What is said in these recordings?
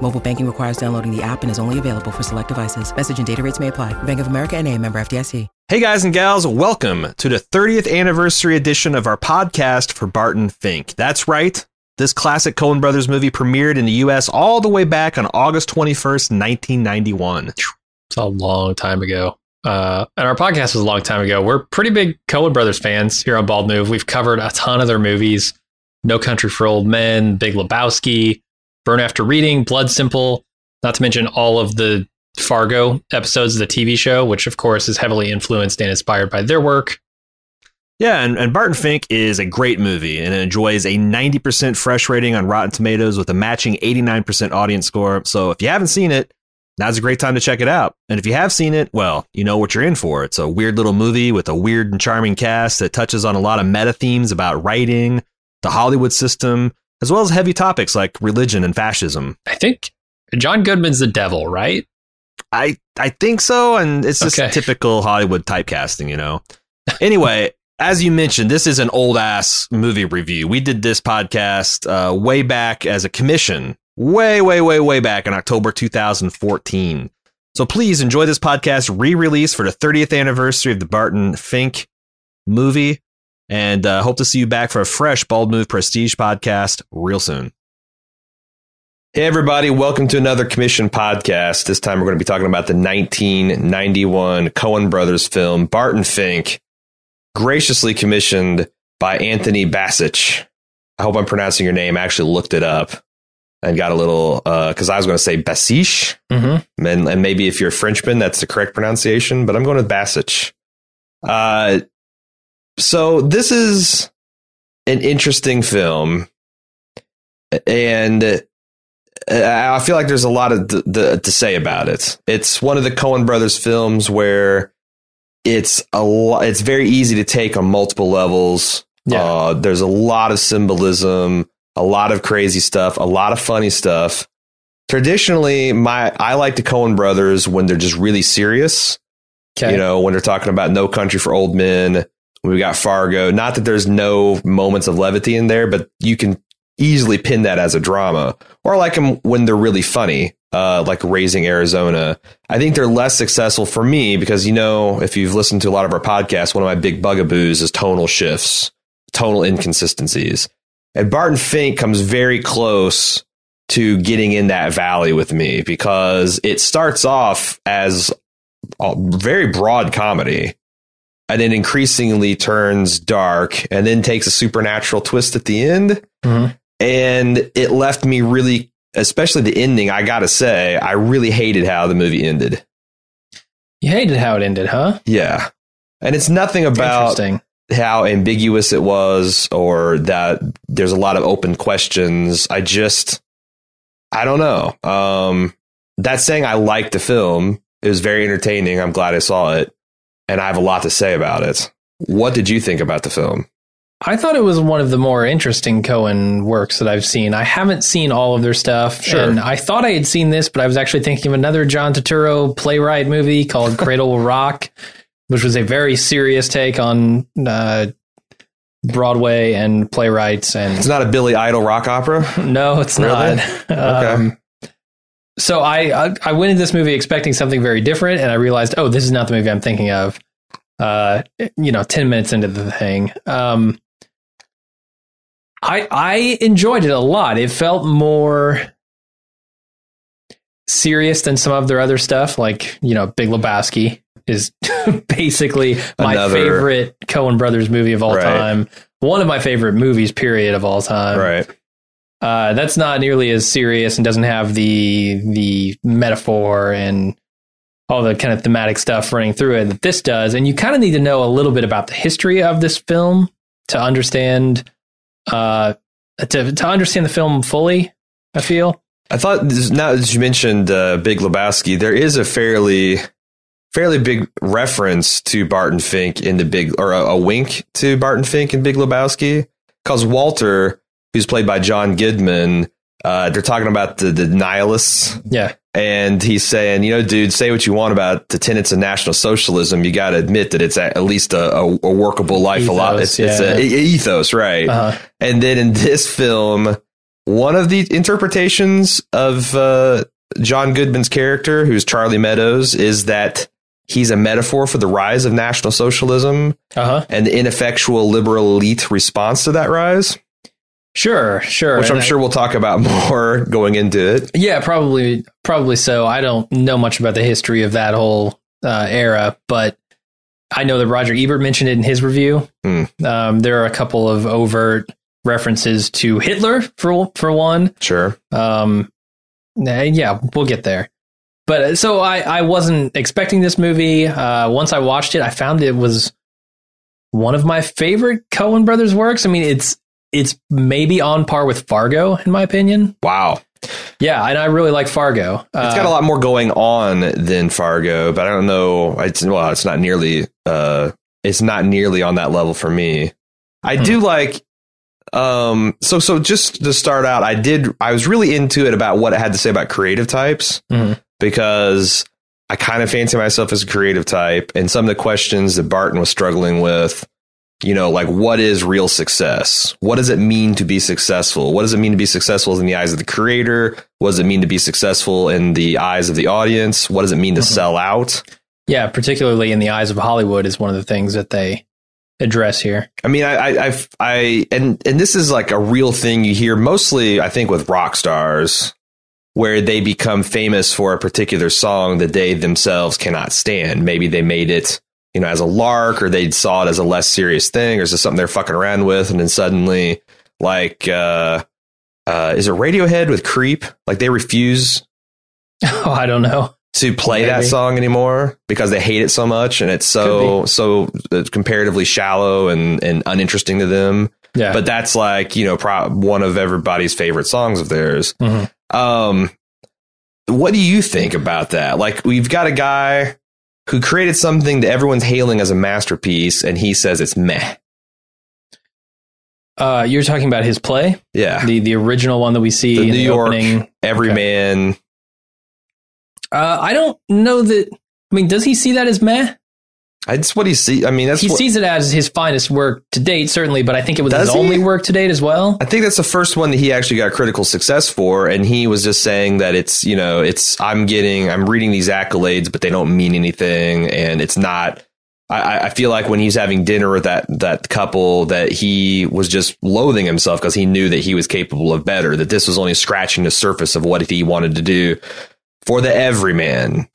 Mobile banking requires downloading the app and is only available for select devices. Message and data rates may apply. Bank of America and a member FDIC. Hey guys and gals, welcome to the 30th anniversary edition of our podcast for Barton Fink. That's right. This classic Coen Brothers movie premiered in the US all the way back on August 21st, 1991. It's a long time ago. Uh, and our podcast was a long time ago. We're pretty big Coen Brothers fans here on Bald Move. We've covered a ton of their movies No Country for Old Men, Big Lebowski, Burn After Reading, Blood Simple, not to mention all of the Fargo episodes of the TV show, which of course is heavily influenced and inspired by their work. Yeah, and, and Barton Fink is a great movie and it enjoys a 90% fresh rating on Rotten Tomatoes with a matching 89% audience score. So if you haven't seen it, now's a great time to check it out. And if you have seen it, well, you know what you're in for. It's a weird little movie with a weird and charming cast that touches on a lot of meta themes about writing, the Hollywood system, as well as heavy topics like religion and fascism. I think John Goodman's the devil, right? I I think so, and it's just Okay. typical Hollywood typecasting, you know. Anyway, as you mentioned, this is an old ass movie review. We did this podcast uh, way back as a commission, way, way, way, way back in October 2014. So please enjoy this podcast re-release for the 30th anniversary of the Barton Fink movie, and uh, hope to see you back for a fresh Bald Move Prestige podcast real soon. Hey, everybody, welcome to another commission podcast. This time we're going to be talking about the 1991 Coen Brothers film, Barton Fink, graciously commissioned by Anthony Bassich. I hope I'm pronouncing your name. I actually looked it up and got a little, because I was going to say Bassich, Mm-hmm. and, and maybe if you're a Frenchman, that's the correct pronunciation, but I'm going with Bassich. Uh, so this is an interesting film, and uh, I feel like there's a lot of th- th- to say about it. It's one of the Coen Brothers films where it's a lo- it's very easy to take on multiple levels. Yeah. Uh, there's a lot of symbolism, a lot of crazy stuff, a lot of funny stuff. Traditionally, my I like the Coen Brothers when they're just really serious. Okay. You know, when they're talking about No Country for Old Men, we got Fargo. Not that there's no moments of levity in there, but you can easily pin that as a drama. Or like them when they're really funny, uh, like Raising Arizona. I think they're less successful for me because, you know, if you've listened to a lot of our podcasts, one of my big bugaboos is tonal shifts, tonal inconsistencies. And Barton Fink comes very close to getting in that valley with me because it starts off as a very broad comedy and then increasingly turns dark and then takes a supernatural twist at the end. Mhm. And it left me really, especially the ending, I gotta say, I really hated how the movie ended. You hated how it ended, huh? Yeah. And it's nothing about how ambiguous it was or that there's a lot of open questions. I just, I don't know. Um, that's saying I liked the film. It was very entertaining. I'm glad I saw it. And I have a lot to say about it. What did you think about the film? I thought it was one of the more interesting Coen works that I've seen. I haven't seen all of their stuff, Sure. and I thought I had seen this, but I was actually thinking of another John Turturro playwright movie called Cradle Will Rock, which was a very serious take on uh, Broadway and playwrights. And it's not a Billy Idol rock opera. no, it's Really? not. Um, so I, I I went into this movie expecting something very different, and I realized, oh, this is not the movie I'm thinking of. Uh, you know, ten minutes into the thing, um, I I enjoyed it a lot. It felt more serious than some of their other stuff, like you know, Big Lebowski is basically my Another- favorite Coen Brothers movie of all Right. time. One of my favorite movies, period, of all time. right. Uh, that's not nearly as serious and doesn't have the the metaphor and all the kind of thematic stuff running through it that this does. And you kind of need to know a little bit about the history of this film to understand uh, to to understand the film fully. I feel I thought now that you mentioned uh, Big Lebowski, there is a fairly fairly big reference to Barton Fink in the big, or a, a wink to Barton Fink in Big Lebowski, because Walter, who's played by John Goodman, uh, they're talking about the, the nihilists. Yeah. And he's saying, you know, dude, say what you want about the tenets of National Socialism. You got to admit that it's at, least a, a, a, workable life. Ethos, a lot. It's, yeah. it's a, ethos, right? Uh-huh. And then in this film, one of the interpretations of uh, John Goodman's character, who's Charlie Meadows, is that he's a metaphor for the rise of National Socialism uh-huh. and the ineffectual liberal elite response to that rise. Sure, sure. Which I'm and sure we'll talk about more going into it. Yeah, probably, probably so. I don't know much about the history of that whole uh, era, but I know that Roger Ebert mentioned it in his review. Mm. Um, there are a couple of overt references to Hitler for for one. Sure. Um, yeah, we'll get there. But uh, so I, I wasn't expecting this movie. Uh, once I watched it, I found it was one of my favorite Coen Brothers works. I mean, it's it's maybe on par with Fargo in my opinion. Wow. Yeah, and I really like Fargo. Uh, it's got a lot more going on than Fargo, but I don't know. It's well, it's not nearly. Uh, it's not nearly on that level for me. I hmm. do like. Um. So so just to start out, I did. I was really into it about what it had to say about creative types hmm because I kind of fancy myself as a creative type, and some of the questions that Barton was struggling with you know, like what is real success? What does it mean to be successful? What does it mean to be successful in the eyes of the creator? What does it mean to be successful in the eyes of the audience? What does it mean to mm-hmm. sell out? Yeah, particularly in the eyes of Hollywood is one of the things that they address here. I mean, I, I, I, I and and this is like a real thing you hear mostly, I think, with rock stars, where they become famous for a particular song that they themselves cannot stand. Maybe they made it you know, as a lark or they saw it as a less serious thing or is it something they're fucking around with? And then suddenly, like, uh, uh, is it Radiohead with Creep? Like they refuse. Oh, I don't know. To play Maybe. that song anymore because they hate it so much and it's so, so uh, comparatively shallow and, and uninteresting to them. Yeah. But that's like, you know, pro- one of everybody's favorite songs of theirs. Mm-hmm. Um, what do you think about that? Like, we've got a guy who created something that everyone's hailing as a masterpiece, and he says it's meh. Uh, you're talking about his play, yeah, the the original one that we see the in New the York opening. Everyman. Okay. Uh, I don't know that. I mean, does he see that as meh? That's what he sees. I mean, that's he what, sees it as his finest work to date, certainly. But I think it was his he? only work to date as well. I think that's the first one that he actually got critical success for, and he was just saying that it's you know it's I'm getting I'm reading these accolades, but they don't mean anything, and it's not. I, I feel like when he's having dinner with that that couple, that he was just loathing himself because he knew that he was capable of better. That this was only scratching the surface of what he wanted to do for the everyman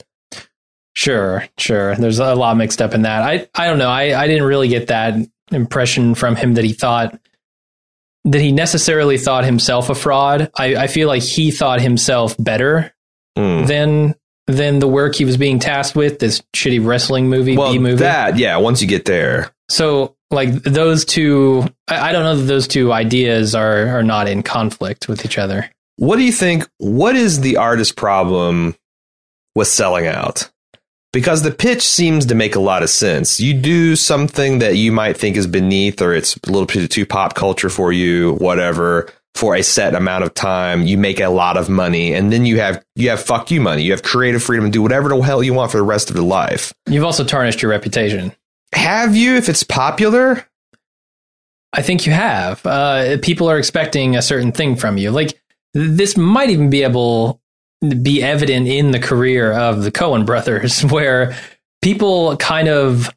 Sure, sure. There's a lot mixed up in that. I, I don't know. I, I didn't really get that impression from him that he thought that he necessarily thought himself a fraud. I, I feel like he thought himself better mm. than than the work he was being tasked with. This shitty wrestling movie, well, B movie. That yeah. Once you get there, so like those two, I, I don't know that those two ideas are are not in conflict with each other. What do you think? What is the artist problem with selling out? Because the pitch seems to make a lot of sense. You do something that you might think is beneath or it's a little bit too pop culture for you, whatever, for a set amount of time. You make a lot of money and then you have, you have fuck you money. You have creative freedom to do whatever the hell you want for the rest of your life. You've also tarnished your reputation. Have you, if it's popular? I think you have. Uh, people are expecting a certain thing from you. Like, this might even be able be evident in the career of the Coen brothers, where people kind of,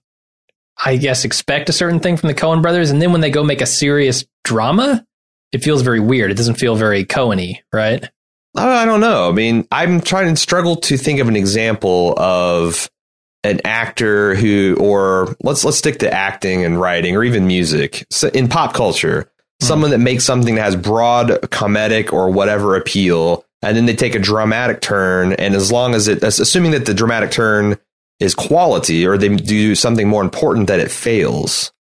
I guess, expect a certain thing from the Coen brothers, and then when they go make a serious drama, it feels very weird. It doesn't feel very Coeny, right? Uh, I don't know. I mean, I'm trying to struggle to think of an example of an actor who, or let's let's stick to acting and writing, or even music so in pop culture. Mm-hmm. Someone that makes something that has broad comedic or whatever appeal and then they take a dramatic turn. And as long as it, assuming that the dramatic turn is quality or they do something more important, that it fails.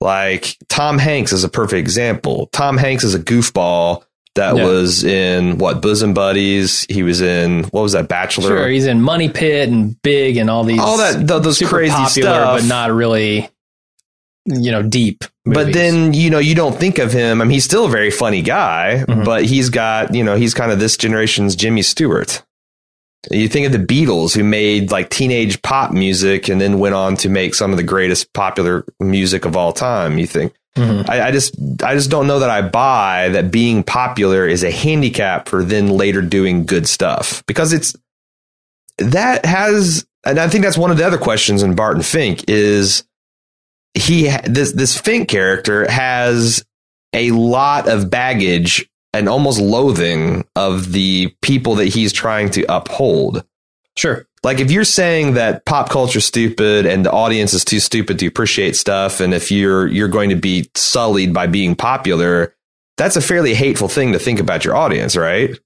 Like Tom Hanks is a perfect example. Tom Hanks is a goofball that Yeah. was in what Bosom Buddies. He was in what was that Bachelor? Sure, he's in Money Pit and Big and all these All that th- those super crazy popular, stuff. but not really, you know, deep. But then you know you don't think of him. I mean, he's still a very funny guy, Mhm. but he's got you know he's kind of this generation's Jimmy Stewart. You think of the Beatles, who made like teenage pop music and then went on to make some of the greatest popular music of all time. You think Mhm. I, I just I just don't know that I buy that being popular is a handicap for then later doing good stuff because it's that has and I think that's one of the other questions in Barton Fink is he this this Fink character has a lot of baggage and almost loathing of the people that he's trying to uphold. sure, Like if you're saying that pop culture's stupid and the audience is too stupid to appreciate stuff, and if you're you're going to be sullied by being popular, that's a fairly hateful thing to think about your audience, right?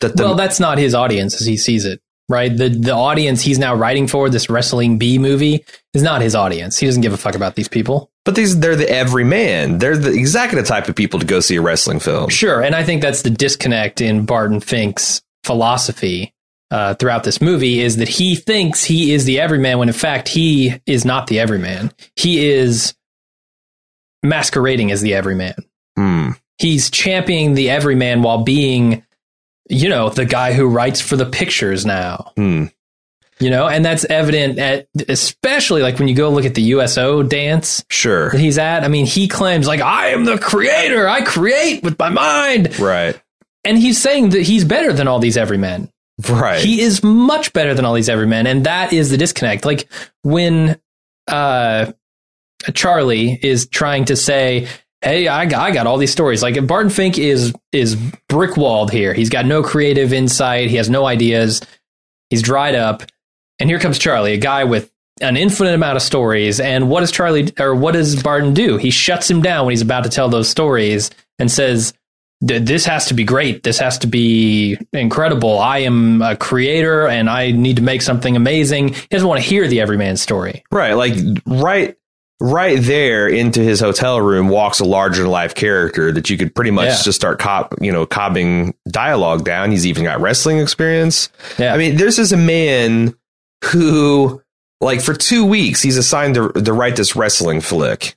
That the, well, that's not his audience as he sees it, right? The the audience he's now writing for this wrestling B movie is not his audience. He doesn't give a fuck about these people. but these they're the everyman. They're the exactly the type of people to go see a wrestling film. Sure, and I think that's the disconnect in Barton Fink's philosophy uh, throughout this movie is that he thinks he is the everyman when in fact he is not the everyman. He is masquerading as the everyman. Hmm. He's championing the everyman while being, you know, the guy who writes for the pictures now. Hmm. You know, and that's evident at especially like when you go look at the USO dance Sure. that he's at. I mean, he claims like I am the creator. I create with my mind. Right. And he's saying that he's better than all these everymen. Right. He is much better than all these everymen, and that is the disconnect. Like when uh, Charlie is trying to say, "Hey, I got, I got all these stories." Like Barton Fink is is brick walled here. He's got no creative insight. He has no ideas. He's dried up, and here comes Charlie, a guy with an infinite amount of stories. And what does Charlie or what does Barton do? He shuts him down when he's about to tell those stories and says, this has to be great. This has to be incredible. I am a creator and I need to make something amazing. He doesn't want to hear the everyman story. Right, like right right there into his hotel room walks a larger than life character that you could pretty much Yeah. just start cop, you know, cobbing dialogue down. He's even got wrestling experience. Yeah. I mean, this is a man who like for 2 weeks he's assigned to, to write this wrestling flick.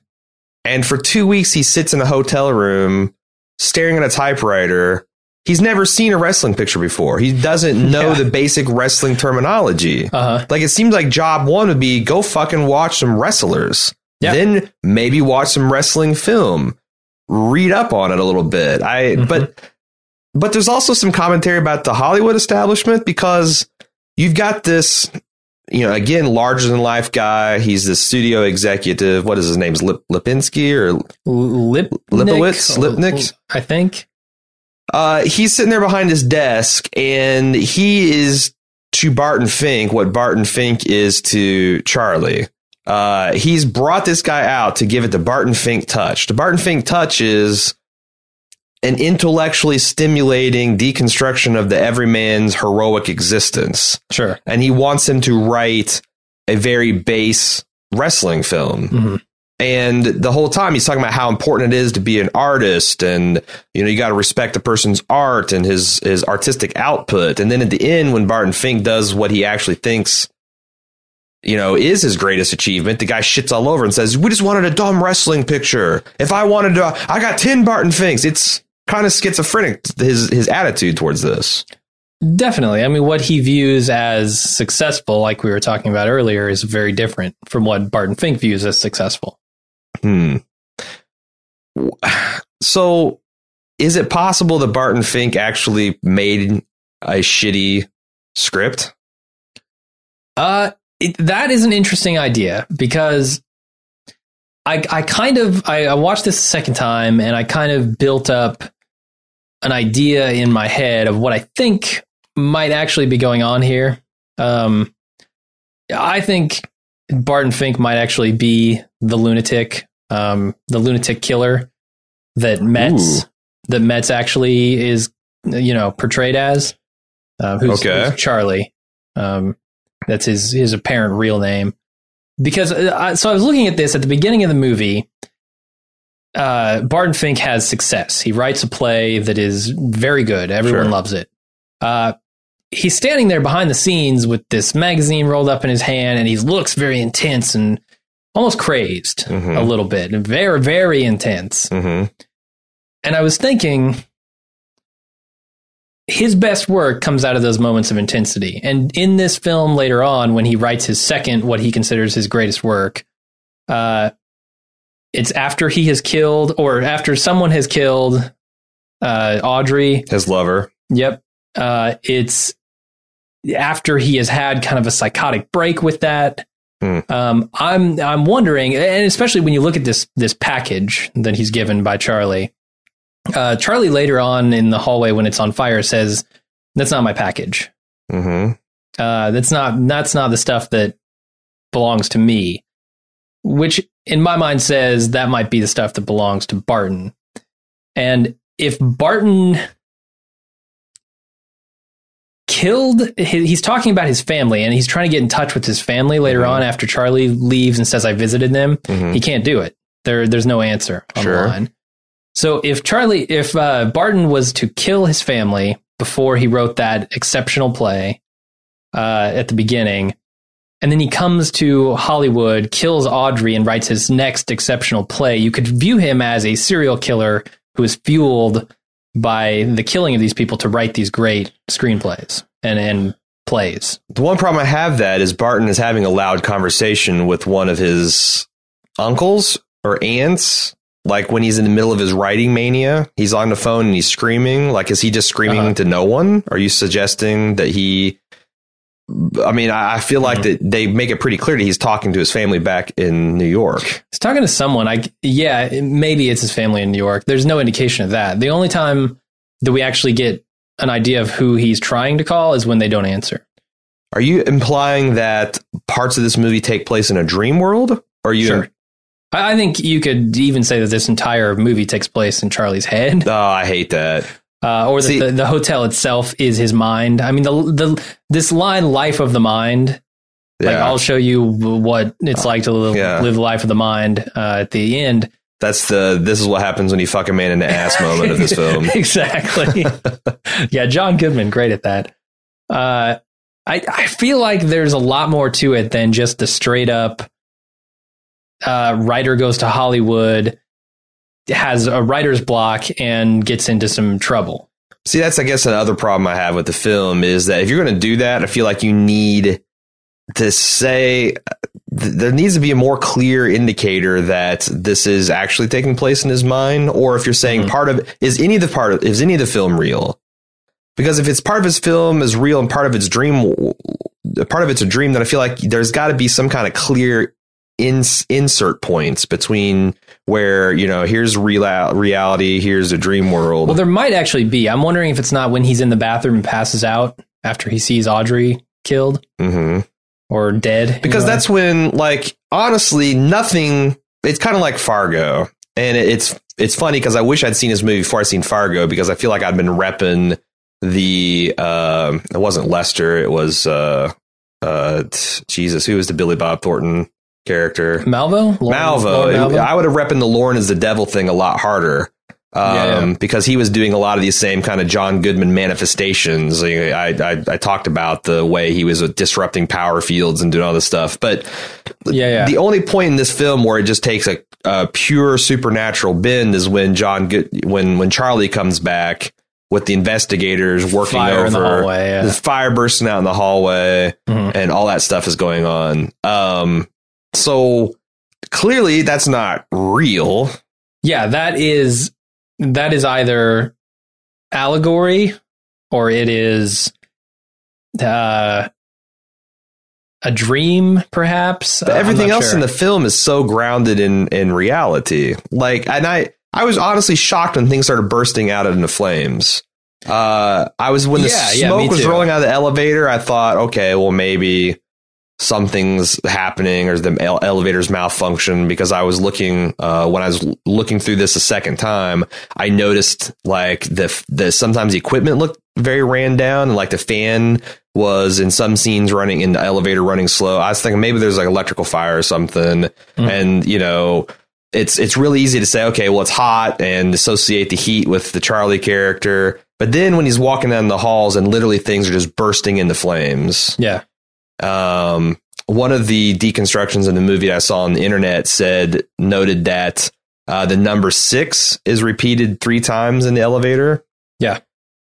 And for 2 weeks he sits in a hotel room staring at a typewriter. He's never seen a wrestling picture before. He doesn't know Yeah. the basic wrestling terminology. Uh huh. Like it seems like job one would be go fucking watch some wrestlers. Yeah. Then maybe watch some wrestling film. Read up on it a little bit. I Mhm. but but there's also some commentary about the Hollywood establishment because you've got this, you know, again, larger than life guy. He's the studio executive. What is his name? Lip, Lipinski or Lip Lipowitz? Lipnick? I think. Uh, he's sitting there behind his desk, and he is to Barton Fink what Barton Fink is to Charlie. Uh, he's brought this guy out to give it the Barton Fink touch. The Barton Fink touch is an intellectually stimulating deconstruction of the everyman's heroic existence, Sure. and he wants him to write a very base wrestling film. Mhm. And the whole time he's talking about how important it is to be an artist and you know you got to respect the person's art and his his artistic output. And then at the end when Barton Fink does what he actually thinks you know is his greatest achievement, the guy shits all over and says, "We just wanted a dumb wrestling picture. If I wanted to I got 10 Barton Finks." It's kind of schizophrenic his his attitude towards this. Definitely. I mean, what he views as successful, like we were talking about earlier, is very different from what Barton Fink views as successful. Hmm. So, is it possible that Barton Fink actually made a shitty script? Uh, it, that is an interesting idea because I, I kind of I, I watched this a second time and I kind of built up an idea in my head of what I think might actually be going on here. Um, I think Barton Fink might actually be the lunatic, um, the lunatic killer that Metz Ooh. that Metz actually is, you know, portrayed as. Uh, who's, Okay. who's Charlie? Um, that's his his apparent real name. Because uh, I, so I was looking at this at the beginning of the movie. uh, Barton Fink has success. He writes a play that is very good. Everyone Sure. loves it. Uh, he's standing there behind the scenes with this magazine rolled up in his hand, and he looks very intense and almost crazed Mhm. a little bit, very, very intense. Mm-hmm. And I was thinking, his best work comes out of those moments of intensity. And in this film later on, when he writes his second, what he considers his greatest work, uh, it's after he has killed, or after someone has killed uh, Audrey. His lover. Yep. Uh, it's after he has had kind of a psychotic break with that. Hmm. Um, I'm I'm wondering, and especially when you look at this this package that he's given by Charlie. Uh, Charlie later on in the hallway when it's on fire says, "That's not my package. Mm-hmm. Uh, that's not that's not the stuff that belongs to me." Which, in my mind, says that might be the stuff that belongs to Barton. And if Barton killed, he's talking about his family, and he's trying to get in touch with his family later Mhm. on after Charlie leaves and says, "I visited them." hmm He can't do it. There, there's no answer on Sure. So if Charlie, if uh, Barton was to kill his family before he wrote that exceptional play uh, at the beginning, and then he comes to Hollywood, kills Audrey, and writes his next exceptional play, you could view him as a serial killer who is fueled by the killing of these people to write these great screenplays and and plays. The one problem I have that is Barton is having a loud conversation with one of his uncles or aunts. Like when he's in the middle of his writing mania, he's on the phone and he's screaming. Like, is he just screaming Uh-huh. to no one? Are you suggesting that he? I mean, I I feel like Mhm. that they make it pretty clear that he's talking to his family back in New York. He's talking to someone. I yeah, maybe it's his family in New York. There's no indication of that. The only time that we actually get an idea of who he's trying to call is when they don't answer. Are you implying that parts of this movie take place in a dream world? Or are you? Sure. I, I think you could even say that this entire movie takes place in Charlie's head, Oh, I hate that. uh, or See- the, the hotel itself is his mind. I mean, the the this line "life of the mind." Like, Yeah. I'll show you what it's like to live, Yeah. live the life of the mind uh, at the end. That's the this is what happens when you fuck a man in the ass moment of this film. exactly. yeah, John Goodman, great at that. Uh, I I feel like there's a lot more to it than just the straight up uh, writer goes to Hollywood, has a writer's block, and gets into some trouble. See, that's I guess another problem I have with the film is that if you're going to do that, I feel like you need to say th- there needs to be a more clear indicator that this is actually taking place in his mind, or if you're saying Mhm. part of is any of the part of is any of the film real? Because if it's part of his film is real and part of its dream, part of it's a dream, then I feel like there's got to be some kind of clear ins, insert points between where you know here's real reality, here's a dream world. Well, there might actually be. I'm wondering if it's not when he's in the bathroom and passes out after he sees Audrey killed hmm or dead. because that's when like honestly nothing it's kind of like fargo and it- it's it's funny because i wish i'd seen this movie before i seen fargo because i feel like i'd been repping the um it wasn't lester it was uh uh jesus who was the billy bob thornton character Malvo. Lorne- malvo, Malvo? i would have repping the lorne is the devil thing a lot harder um, Yeah, because he was doing a lot of these same kind of John Goodman manifestations. I, I, I talked about the way he was disrupting power fields and doing all this stuff, but yeah, yeah. the only point in this film where it just takes a, a pure supernatural bend is when John Good, when when Charlie comes back with the investigators working Fire over the hallway. Yeah. the fire bursting out in the hallway Mhm. and all that stuff is going on. Um, so clearly that's not real. Yeah, that is that is either allegory or it is uh, a dream, perhaps. But everything else sure. in the film is so grounded in in reality. Like, and I I was honestly shocked when things started bursting out into flames. Uh, I was when the Yeah, yeah, smoke was rolling out of the elevator. I thought, okay, well maybe something's happening or the elevator's malfunction because I was looking uh, when I was looking through this a second time. I noticed like the the sometimes the equipment looked very ran down and like the fan was in some scenes running in the elevator running slow. I was thinking maybe there's like electrical fire or something. Mhm. And, you know, it's it's really easy to say, okay, well, it's hot and associate the heat with the Charlie character. But then when he's walking down the halls and literally things are just bursting into flames. Yeah. Um, one of the deconstructions in the movie I saw on the internet said noted that uh, the number six is repeated three times in the elevator. Yeah.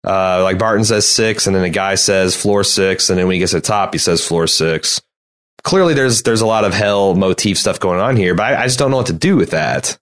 Uh, like Barton says six, and then the guy says floor six, and then when he gets to the top, he says floor six. Clearly, there's there's a lot of hell motif stuff going on here, but I, I just don't know what to do with that.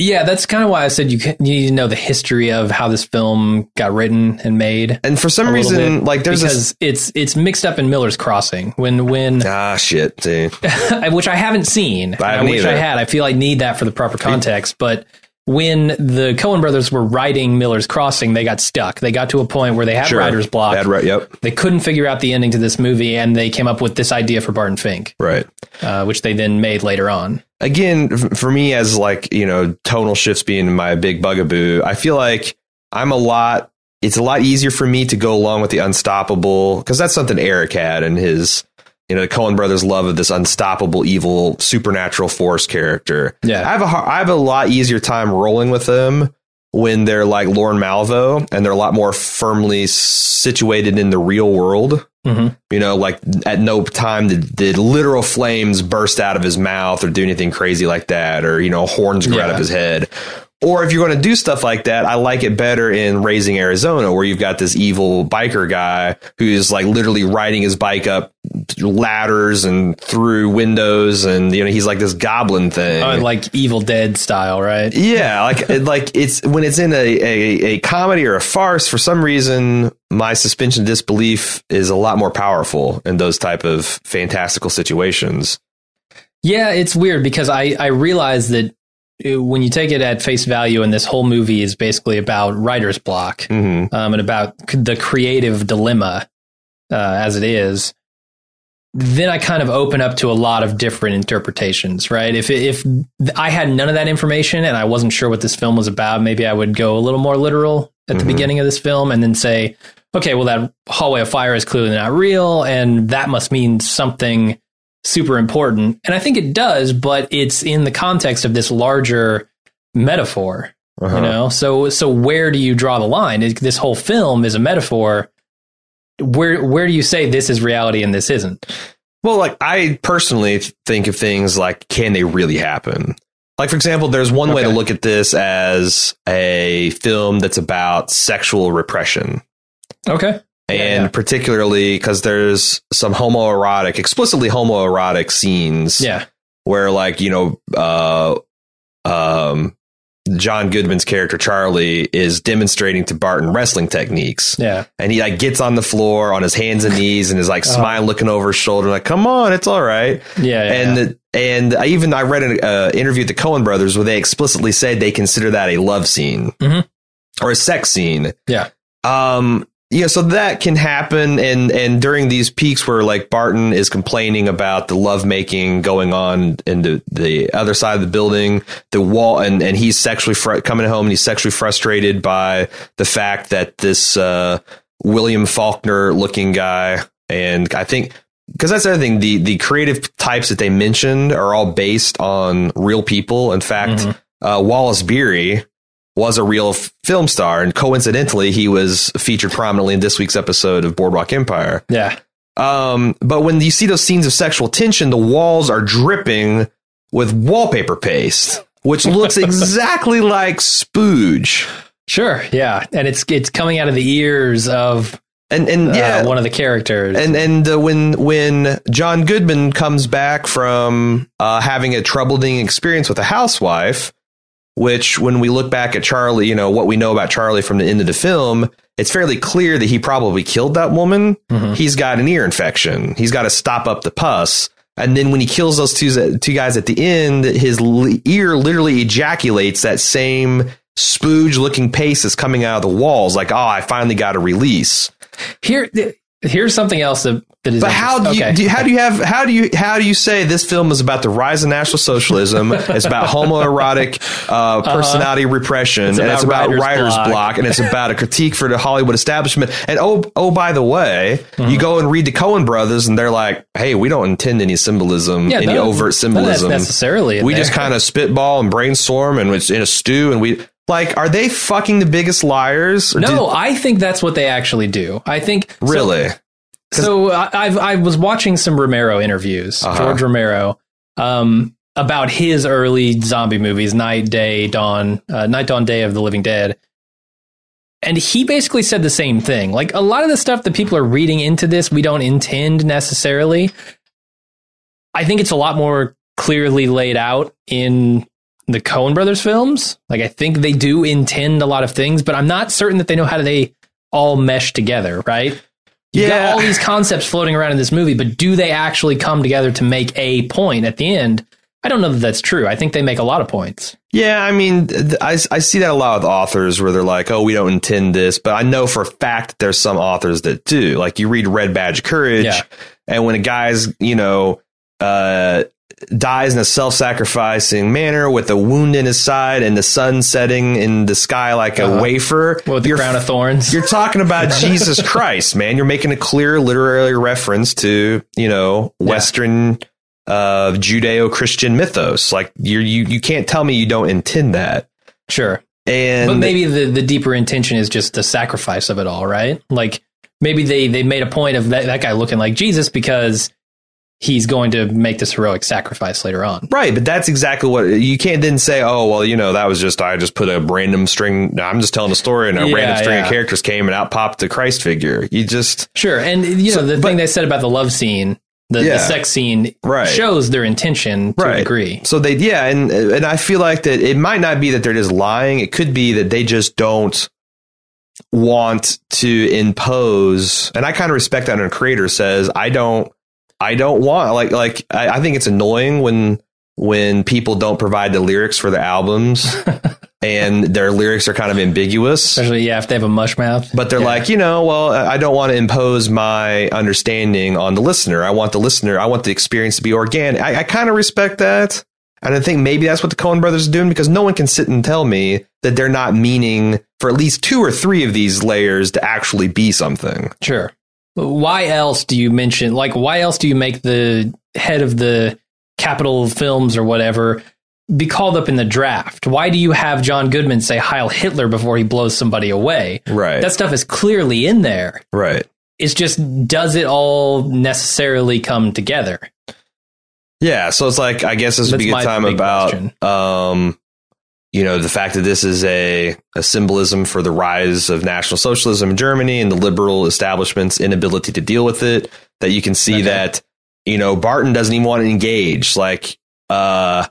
Yeah, that's kind of why I said you, you need to know the history of how this film got written and made. And for some reason, bit, like there's because it's it's mixed up in Miller's Crossing when when ah shit, dude. which I haven't seen. I haven't wish. I had. I feel I need that for the proper context. But when the Coen brothers were writing Miller's Crossing, they got stuck. They got to a point where they had Sure. writer's block. Bad right, yep, They couldn't figure out the ending to this movie, and they came up with this idea for Barton Fink, right. uh, which they then made later on. again for me as like you know tonal shifts being my big bugaboo i feel like i'm a lot it's a lot easier for me to go along with the unstoppable because that's something eric had and his you know the coen brothers love of this unstoppable evil supernatural force character Yeah. i have a i have a lot easier time rolling with them when they're like Lorne Malvo and they're a lot more firmly situated in the real world. Mhm. You know, like at no time did, did literal flames burst out of his mouth or do anything crazy like that, or, you know, horns grow out of his head. Or if you're going to do stuff like that, I like it better in Raising Arizona, where you've got this evil biker guy who's like literally riding his bike up ladders and through windows, and you know he's like this goblin thing. Oh, like Evil Dead style, right? Yeah, like like it's when it's in a, a a comedy or a farce. For some reason, my suspension of disbelief is a lot more powerful in those type of fantastical situations. Yeah, it's weird because I I realize that when you take it at face value, and this whole movie is basically about writer's block hmm um, and about the creative dilemma uh, as it is, then I kind of open up to a lot of different interpretations, right? If if I had none of that information and I wasn't sure what this film was about, maybe I would go a little more literal at the Mhm. beginning of this film and then say, okay, well that hallway of fire is clearly not real, and that must mean something super important. And I think it does, but it's in the context of this larger metaphor Uh-huh. you know so so where do you draw the line this whole film is a metaphor where where do you say this is reality and this isn't Well, like I personally think of things like, can they really happen? Like, for example, there's one way to look at this as a film that's about sexual repression. okay And yeah. particularly because there's some homoerotic, explicitly homoerotic scenes yeah where, like, you know, uh, um, John Goodman's character Charlie is demonstrating to Barton wrestling techniques, yeah and he like gets on the floor on his hands and knees and is like Oh. smiling, looking over his shoulder, like, "Come on, it's all right." yeah, yeah and yeah. the, and I even I read an uh, interview with the Coen brothers where they explicitly said they consider that a love scene Mhm. or a sex scene. Yeah. Um. Yeah. So that can happen, and and during these peaks where like Barton is complaining about the lovemaking going on in the, the other side of the building, the wall, and and he's sexually fr- coming home and he's sexually frustrated by the fact that this uh, William Faulkner looking guy, and I think because that's the other thing the the creative types that they mentioned are all based on real people. In fact, Mhm. uh, Wallace Beery was a real f- film star, and coincidentally, he was featured prominently in this week's episode of Boardwalk Empire. yeah Um, but when you see those scenes of sexual tension, the walls are dripping with wallpaper paste, which looks exactly like spooge. sure yeah and it's it's coming out of the ears of And and uh, yeah, one of the characters And and uh, when when John Goodman comes back from uh, having a troubling experience with a housewife, which when we look back at Charlie, you know what we know about Charlie from the end of the film, it's fairly clear that he probably killed that woman. Mhm. He's got an ear infection. He's got to stop up the pus. And then when he kills those two two guys at the end, his ear literally ejaculates that same spooge looking paste that's coming out of the walls. Like, oh, I finally got a release. here th- here's something else that, that is. But how do you, okay. do you- how do you have how do you how do you say this film is about the rise of National Socialism? it's about homoerotic uh, personality repression, Uh-huh. It's and about it's about writer's writer's block. block. and it's about a critique for the Hollywood establishment. And oh oh by the way, Mm-hmm. you go and read the Coen brothers, and they're like, hey, we don't intend any symbolism, Yeah, any overt symbolism. necessarily we there. just kind of spitball and brainstorm, and it's in a stew, and we. Like, are they fucking the biggest liars? No, did- I think that's what they actually do. I think so- really. So, I, I've I was watching some Romero interviews, Uh-huh. George Romero, um, about his early zombie movies, Night, Day, Dawn, uh, Night, Dawn, Day of the Living Dead, and he basically said the same thing. Like a lot of the stuff that people are reading into this, we don't intend necessarily. I think it's a lot more clearly laid out in the Coen Brothers films. Like I think they do intend a lot of things, but I'm not certain that they know how they all mesh together. Right? You've Yeah. got all these concepts floating around in this movie, but do they actually come together to make a point at the end? I don't know that that's true. I think they make a lot of points. Yeah, I mean, I, I see that a lot with authors where they're like, oh, we don't intend this. But I know for a fact that there's some authors that do. Like you read Red Badge of Courage, Yeah. and when a guy's, you know, uh, dies in a self sacrificing manner with a wound in his side and the sun setting in the sky like a Uh-huh. wafer, With the you're, crown of thorns. you're talking about Jesus Christ, man. You're making a clear literary reference to, you know, Yeah. Western uh, Judeo-Christian mythos. Like you you you can't tell me you don't intend that. Sure. And but maybe the, the deeper intention is just the sacrifice of it all, right? Like maybe they, they made a point of that, that guy looking like Jesus because he's going to make this heroic sacrifice later on. Right, but that's exactly what you can't then say. Oh, well, you know, that was just I just put a random string. I'm just telling a story, and a Yeah, random string yeah. of characters came and out popped the Christ figure. You just Sure. And, you know, So- the but- thing they said about the love scene, the, Yeah. the sex scene, Right. shows their intention to a right. degree. So they, yeah, and and I feel like that it might not be that they're just lying. It could be that they just don't want to impose. And I kind of respect that when a creator says, "I don't, I don't want like like I, I think it's annoying when when people don't provide the lyrics for the albums." And their lyrics are kind of ambiguous. Especially, yeah, if they have a mush mouth. But they're Yeah. like, you know, well, I don't want to impose my understanding on the listener. I want the listener, I want the experience to be organic. I, I kind of respect that. And I think maybe that's what the Coen brothers are doing because no one can sit and tell me that they're not meaning for at least two or three of these layers to actually be something. Sure. Why else do you mention, like, why else do you make the head of the Capital Films or whatever be called up in the draft? Why do you have John Goodman say Heil Hitler before he blows somebody away? Right. That stuff is clearly in there. right. It's just, does it all necessarily come together? Yeah. So it's like, I guess this would That's be a good time about, question. um, you know, the fact that this is a, a symbolism for the rise of National Socialism in Germany and the liberal establishment's inability to deal with it. That you can see Okay. that, you know, Barton doesn't even want to engage. Like, uh,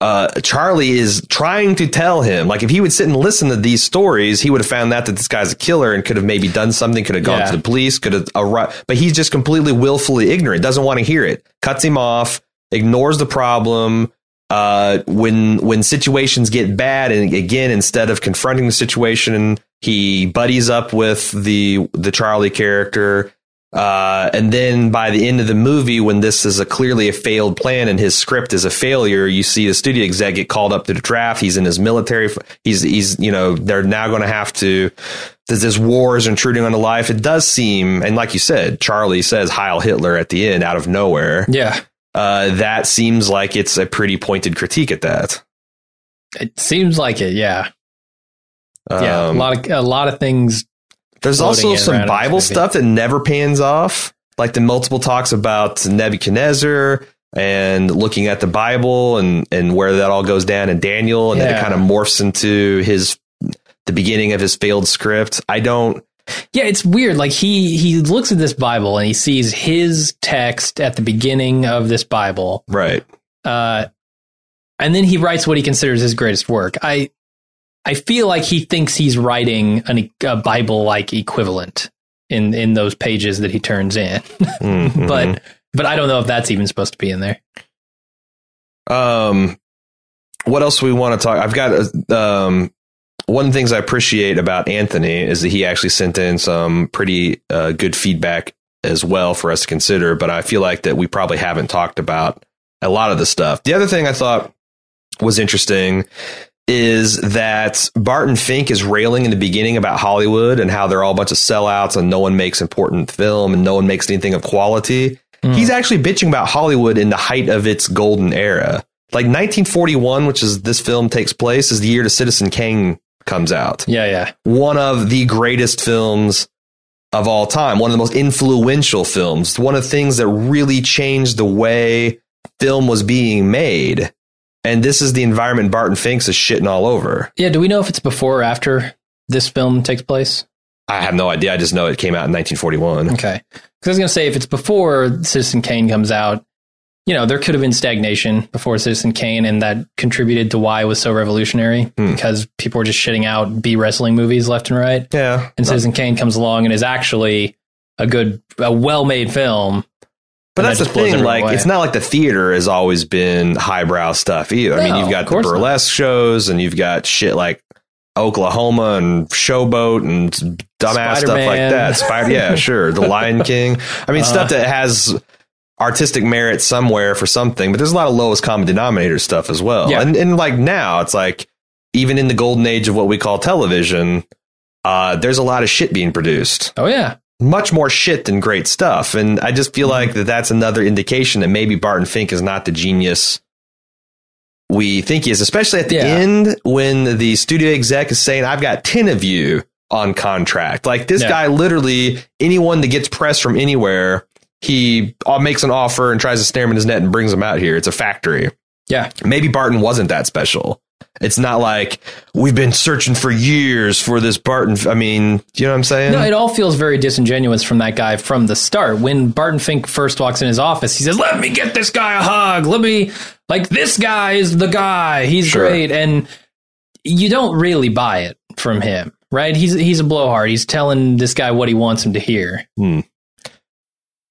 uh, Charlie is trying to tell him, like, if he would sit and listen to these stories, he would have found out that this guy's a killer and could have maybe done something, could have gone Yeah. to the police, could have arrived, but he's just completely willfully ignorant, doesn't want to hear it, cuts him off, ignores the problem. Uh, when when situations get bad, and again, instead of confronting the situation, he buddies up with the the Charlie character. Uh, and then by the end of the movie, when this is a clearly a failed plan and his script is a failure, you see the studio exec get called up to the draft. He's in his military. He's he's you know they're now going to have to. This this war is intruding on the life. It does seem, and like you said, Charlie says Heil Hitler at the end out of nowhere. Yeah. Uh, that seems like it's a pretty pointed critique at that. It seems like it. Yeah. Yeah. Um, a lot of, a lot of things. There's also some Bible stuff that never pans off, like the multiple talks about Nebuchadnezzar and looking at the Bible and and where that all goes down in Daniel, and then it kind of morphs into his the beginning of his failed script. I don't. Yeah, it's weird. Like he he looks at this Bible and he sees his text at the beginning of this Bible, Right. uh, and then he writes what he considers his greatest work. I I feel like he thinks he's writing an, a Bible like equivalent in in those pages that he turns in, Mhm. but but I don't know if that's even supposed to be in there. um, what else we want to talk? I've got um. One of the things I appreciate about Anthony is that he actually sent in some pretty uh, good feedback as well for us to consider. But I feel like that we probably haven't talked about a lot of the stuff. The other thing I thought was interesting is that Barton Fink is railing in the beginning about Hollywood and how they're all a bunch of sellouts and no one makes important film and no one makes anything of quality. Mm. He's actually bitching about Hollywood in the height of its golden era. Like 1941, which is this film takes place, is the year to Citizen Kane comes out. Yeah, yeah. One of the greatest films of all time, one of the most influential films, one of the things that really changed the way film was being made. And this is the environment Barton Finks is shitting all over. Yeah, do we know if it's before or after this film takes place? I have no idea. I just know it came out in 1941. Okay. Because I was going to say, if it's before Citizen Kane comes out, you know, there could have been stagnation before Citizen Kane, and that contributed to why it was so revolutionary hmm. because people were just shitting out B wrestling movies left and right. Yeah. And Citizen Kane comes along and is actually a good, a well made film. But that's that the thing. Like, away. it's not like the theater has always been highbrow stuff either. No, I mean, you've got the burlesque not. shows and you've got shit like Oklahoma and Showboat and dumbass Spider-Man. stuff like that. Spider, yeah, sure. The Lion King. I mean, uh, stuff that has artistic merit somewhere for something, but there's a lot of lowest common denominator stuff as well. Yeah. And, and like now, it's like even in the golden age of what we call television, uh, there's a lot of shit being produced. Oh yeah, much more shit than great stuff. And I just feel mm-hmm. like that that's another indication that maybe Barton Fink is not the genius we think he is, especially at the yeah. end when the studio exec is saying, I've got 10 of you on contract. Like this yeah. guy, literally, anyone that gets press from anywhere he uh, makes an offer and tries to snare him in his net and brings him out here. It's a factory. Yeah. Maybe Barton wasn't that special. It's not like we've been searching for years for this Barton. I mean, you know what I'm saying? No, it all feels very disingenuous from that guy from the start. When Barton Fink first walks in his office, he says, Let me get this guy a hug. Let me, like, this guy is the guy. He's sure. great. And you don't really buy it from him, right? He's, he's a blowhard. He's telling this guy what he wants him to hear. Hmm.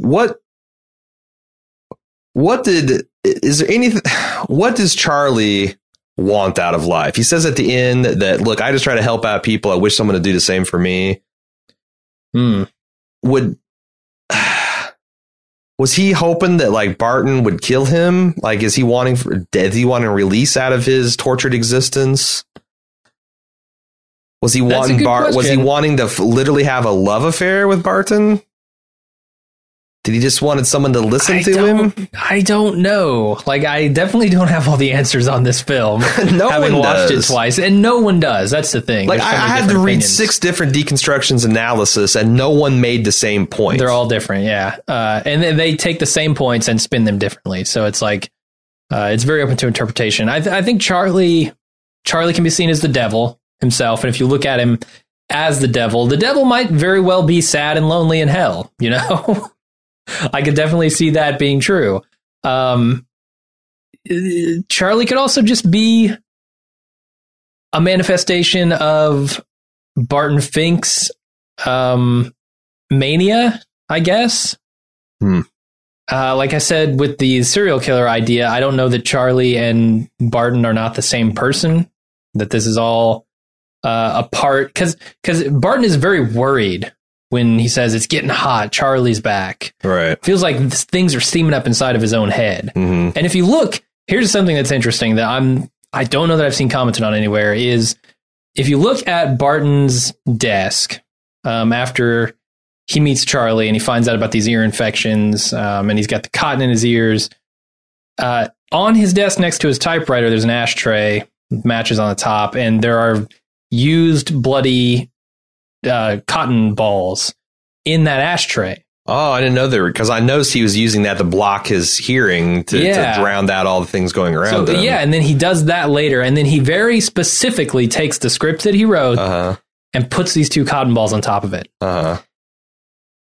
what what did is there anything what does charlie want out of life? He says at the end that look i just try to help out people. I wish someone would do the same for me. Hmm. Would was he hoping that like barton would kill him? Like is he wanting for is he wanting a release out of his tortured existence? Was he That's wanting Bart? Was he wanting to f- literally have a love affair with Barton? Did he just wanted someone to listen I to him? I don't know. Like, I definitely don't have all the answers on this film. no having one watched does. it twice, and no one does. That's the thing. Like, I, I had to read opinions. six different deconstructions analysis, and no one made the same point. They're all different, yeah. Uh, and then they take the same points and spin them differently. So it's like uh, it's very open to interpretation. I, th- I think Charlie Charlie can be seen as the devil himself, and if you look at him as the devil, the devil might very well be sad and lonely in hell. You know. I could definitely see that being true. Um, Charlie could also just be a manifestation of Barton Fink's um, mania, I guess. Hmm. Uh, like I said, with the serial killer idea, I don't know that Charlie and Barton are not the same person. That this is all uh, a part because because Barton is very worried when he says it's getting hot, Charlie's back. Right. Feels like things are steaming up inside of his own head. Mm-hmm. And if you look, here's something that's interesting that I'm I don't know that I've seen commented on anywhere is if you look at Barton's desk um, after he meets Charlie and he finds out about these ear infections um, and he's got the cotton in his ears. Uh, on his desk next to his typewriter, there's an ashtray, matches on the top, and there are used bloody uh, cotton balls in that ashtray. Oh, I didn't know there because I noticed he was using that to block his hearing to, Yeah. to drown out all the things going So around. him. yeah, and then he does that later, and then he very specifically takes the script that he wrote Uh huh. and puts these two cotton balls on top of it. Uh huh.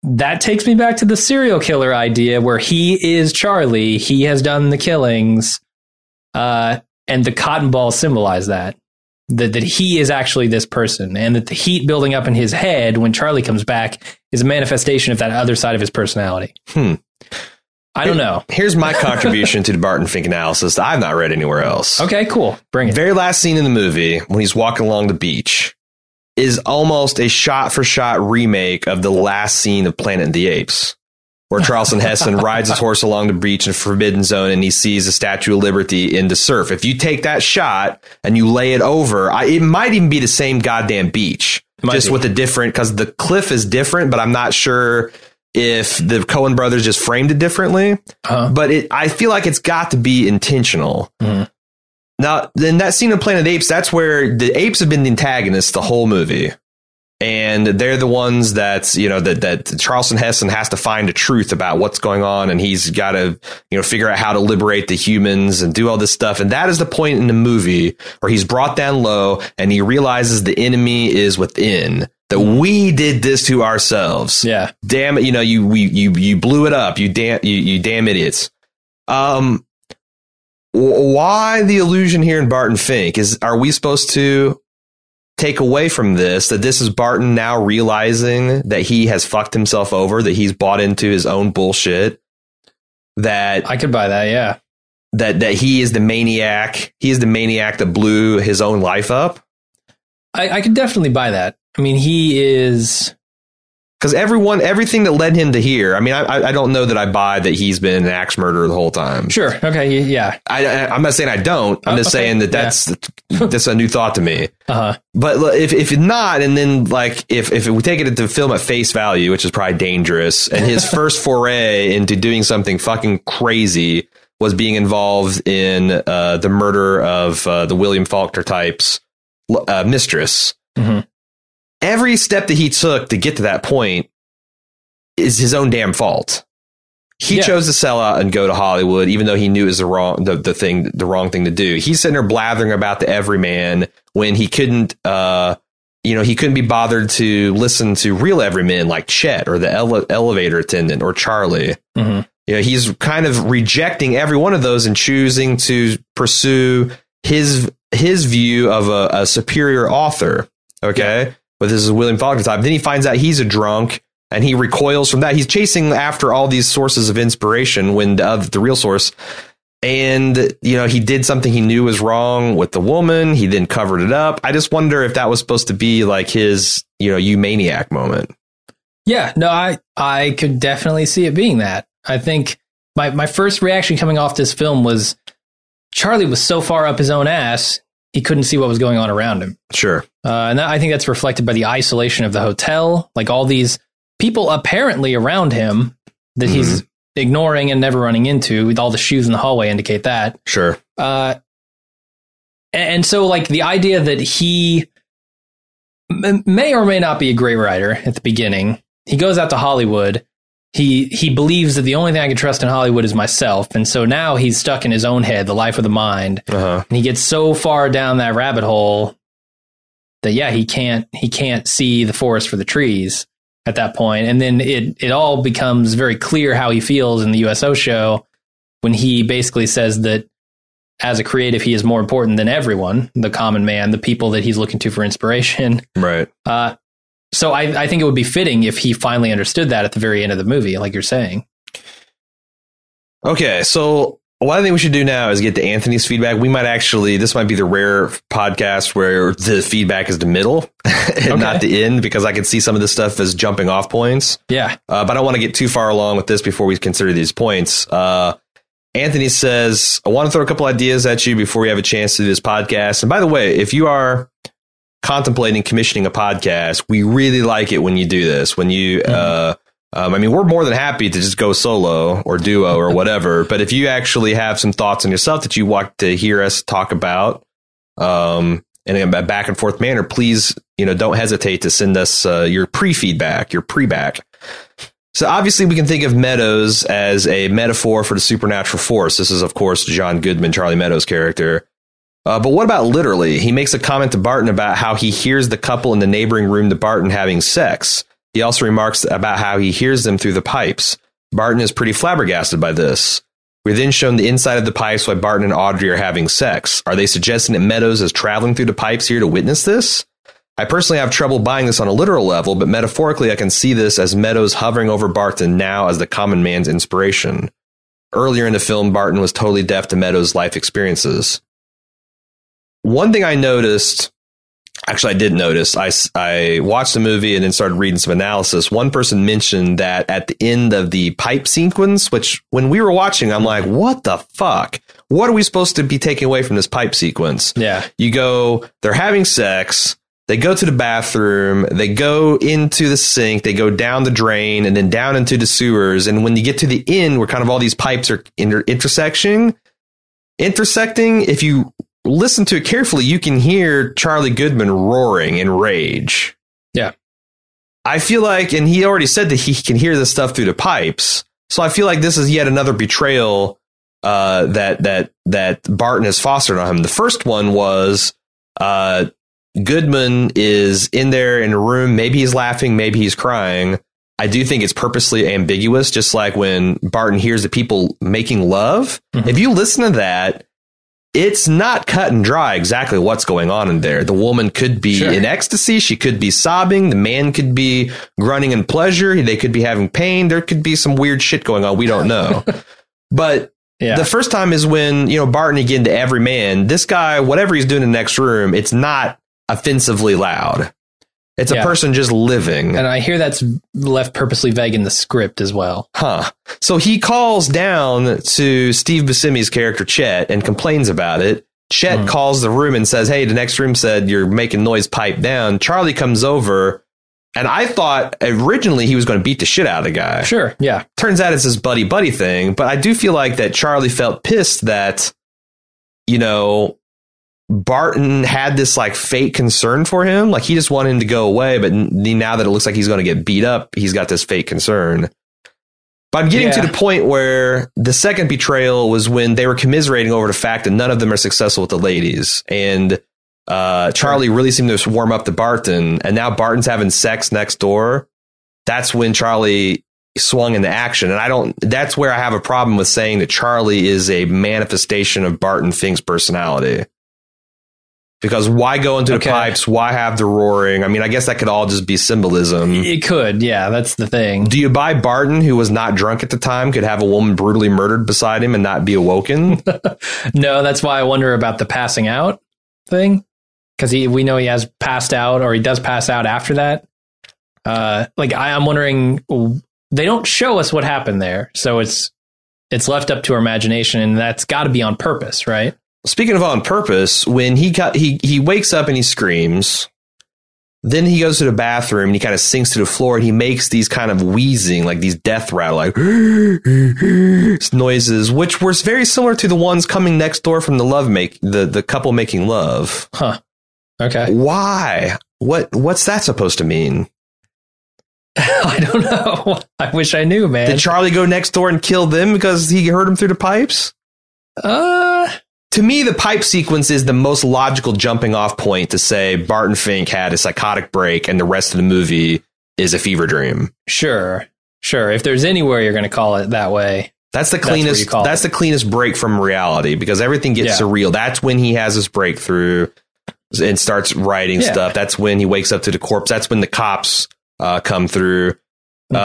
That takes me back to the serial killer idea where he is Charlie, he has done the killings, uh, and the cotton balls symbolize that. That, that he is actually this person, and that the heat building up in his head when Charlie comes back is a manifestation of that other side of his personality. Hmm. I don't know. Here's my contribution to the Barton Fink analysis that I've not read anywhere else. Okay, cool. Bring it. Very last scene in the movie when he's walking along the beach is almost a shot for shot remake of the last scene of Planet of the Apes, where Charlton Heston rides his horse along the beach in Forbidden Zone and he sees the Statue of Liberty in the surf. If you take that shot and you lay it over, I, it might even be the same goddamn beach, just be. with a different because the cliff is different, but I'm not sure if the Coen brothers just framed it differently Uh-huh. but it I feel like it's got to be intentional. Mhm. Now, then that scene of Planet of Apes, that's where the apes have been the antagonists the whole movie. And they're the ones that, you know, that, that Charlton Heston has to find the truth about what's going on. And he's got to, you know, figure out how to liberate the humans and do all this stuff. And that is the point in the movie where he's brought down low and he realizes the enemy is within, that we did this to ourselves Yeah. damn it, you know, you we you you blew it up. You damn you, you damn idiots. Um why the illusion here in Barton Fink? Is are we supposed to take away from this that this is Barton now realizing that he has fucked himself over, that he's bought into his own bullshit, that I could buy that. Yeah. that that he is the maniac, he is the maniac that blew his own life up? I, I could definitely buy that. I mean, he is. Because everyone, everything that led him to here, I mean, I, I- don't know that I buy that he's been an axe murderer the whole time. Sure. Okay. Yeah. I, I, I'm not saying I don't. I'm Oh, just okay. saying that that's that's a new thought to me. Uh huh. But if if not, and then like if if we take it into the film at face value, which is probably dangerous, and his first foray into doing something fucking crazy was being involved in uh, the murder of uh, the William Faulkner type's uh, mistress. Mhm. Every step that he took to get to that point is his own damn fault. He Yeah. chose to sell out and go to Hollywood, even though he knew it was the wrong the, the thing the wrong thing to do. He's sitting there blathering about the everyman when he couldn't uh you know, he couldn't be bothered to listen to real everymen like Chet or the ele- elevator attendant or Charlie. Mhm. You know, he's kind of rejecting every one of those and choosing to pursue his his view of a, a superior author. Okay, but this is William Faulkner type. Then he finds out he's a drunk and he recoils from that. He's chasing after all these sources of inspiration when the, other the real source. And you know he did something he knew was wrong with the woman. He then covered it up. I just wonder if that was supposed to be like his, you know, you maniac moment. Yeah. No, I I could definitely see it being that. I think my my first reaction coming off this film was Charlie was so far up his own ass he couldn't see what was going on around him. Sure. Uh, and that, I think that's reflected by the isolation of the hotel, like all these people apparently around him that he's ignoring and never running into. With all the shoes in the hallway indicate that. Sure. Uh, and, and so, like the idea that he m- may or may not be a great writer at the beginning. He goes out to Hollywood. He he believes that the only thing I can trust in Hollywood is myself, and so now he's stuck in his own head, the life of the mind, Uh huh. and he gets so far down that rabbit hole that yeah, he can't he can't see the forest for the trees at that point, and then it it all becomes very clear how he feels in the USO show when he basically says that as a creative he is more important than everyone, the common man, the people that he's looking to for inspiration. Right. Uh, so I, I think it would be fitting if he finally understood that at the very end of the movie, like you're saying. Okay, so what I think we should do now is get to Anthony's feedback. We might actually, this might be the rare podcast where the feedback is the middle and not the end because I can see some of this stuff as jumping off points. Yeah. Uh, but I don't want to get too far along with this before we consider these points. Uh, Anthony says, I want to throw a couple ideas at you before we have a chance to do this podcast. And by the way, if you are contemplating commissioning a podcast, we really like it when you do this. When you, uh, um, I mean, we're more than happy to just go solo or duo or whatever. but if you actually have some thoughts on yourself that you want to hear us talk about, um, in a back and forth manner, please, you know, don't hesitate to send us uh, your pre feedback, your pre back. So obviously, we can think of Meadows as a metaphor for the supernatural force. This is, of course, John Goodman, Charlie Meadows' character. Uh, but what about literally? He makes a comment to Barton about how he hears the couple in the neighboring room to Barton having sex. He also remarks about how he hears them through the pipes. Barton is pretty flabbergasted by this. We're then shown the inside of the pipes while Barton and Audrey are having sex. Are they suggesting that Meadows is traveling through the pipes here to witness this? I personally have trouble buying this on a literal level, but metaphorically, I can see this as Meadows hovering over Barton now as the common man's inspiration. Earlier in the film, Barton was totally deaf to Meadows' life experiences. One thing I noticed, actually, I did notice, I, I watched the movie and then started reading some analysis. One person mentioned that at the end of the pipe sequence, which when we were watching, I'm like, what the fuck? What are we supposed to be taking away from this pipe sequence? Yeah. You go, they're having sex. They go to the bathroom, they go into the sink, they go down the drain and then down into the sewers. And when you get to the end where kind of all these pipes are inter- intersecting, intersecting, if you listen to it carefully, you can hear Charlie Goodman roaring in rage. Yeah. I feel like, and he already said that he can hear this stuff through the pipes. So I feel like this is yet another betrayal uh, that that that Barton has fostered on him. The first one was uh, Goodman is in there in a room. Maybe he's laughing, maybe he's crying. I do think it's purposely ambiguous, just like when Barton hears the people making love. Mhm. If you listen to that, it's not cut and dry exactly what's going on in there. The woman could be Sure. in ecstasy. She could be sobbing. The man could be grunting in pleasure. They could be having pain. There could be some weird shit going on. We don't know. but Yeah. the first time is when, you know, Barton again to every man, this guy, whatever he's doing in the next room, it's not offensively loud. It's a person just living. and I hear that's left purposely vague in the script as well. Huh. So he calls down to Steve Buscemi's character Chet and complains about it. Chet Hmm. calls the room and says, "Hey, the next room said you're making noise. Pipe down." Charlie comes over, and I thought originally he was going to beat the shit out of the guy. Sure. Yeah. Turns out it's this buddy buddy thing, but I do feel like that Charlie felt pissed that you know Barton had this like fake concern for him. Like he just wanted him to go away, but now that it looks like he's going to get beat up, he's got this fake concern. But I'm getting to the point where the second betrayal was when they were commiserating over the fact that none of them are successful with the ladies. And uh, Charlie really seemed to warm up to Barton, and now Barton's having sex next door. That's when Charlie swung into action. And I don't, that's where I have a problem with saying that Charlie is a manifestation of Barton Fink's personality. Because why go into Okay. the pipes? Why have the roaring? I mean, I guess that could all just be symbolism. It could. Yeah. That's the thing. Do you buy Barton, who was not drunk at the time, could have a woman brutally murdered beside him and not be awoken? No, that's why I wonder about the passing out thing. Because he, we know he has passed out, or he does pass out after that. Uh, like I, I'm wondering, they don't show us what happened there, so it's it's left up to our imagination, and that's got to be on purpose, right? Speaking of on purpose, when he got he he wakes up and he screams, then he goes to the bathroom and he kind of sinks to the floor and he makes these kind of wheezing, like these death rattle, like noises, which were very similar to the ones coming next door from the love make the the couple making love. Huh. Okay. Why? What what's that supposed to mean? I don't know. I wish I knew, man. Did Charlie go next door and kill them because he heard them through the pipes? uh, To me, the pipe sequence is the most logical jumping off point to say Barton Fink had a psychotic break and the rest of the movie is a fever dream. sure, sure. If there's anywhere you're going to call it that way, That's the That's cleanest. call That's, the cleanest break from reality because everything gets Yeah. surreal. That's when he has his breakthrough and starts writing Yeah. stuff. That's when he wakes up to the corpse. That's when the cops uh, come through. Mm-hmm.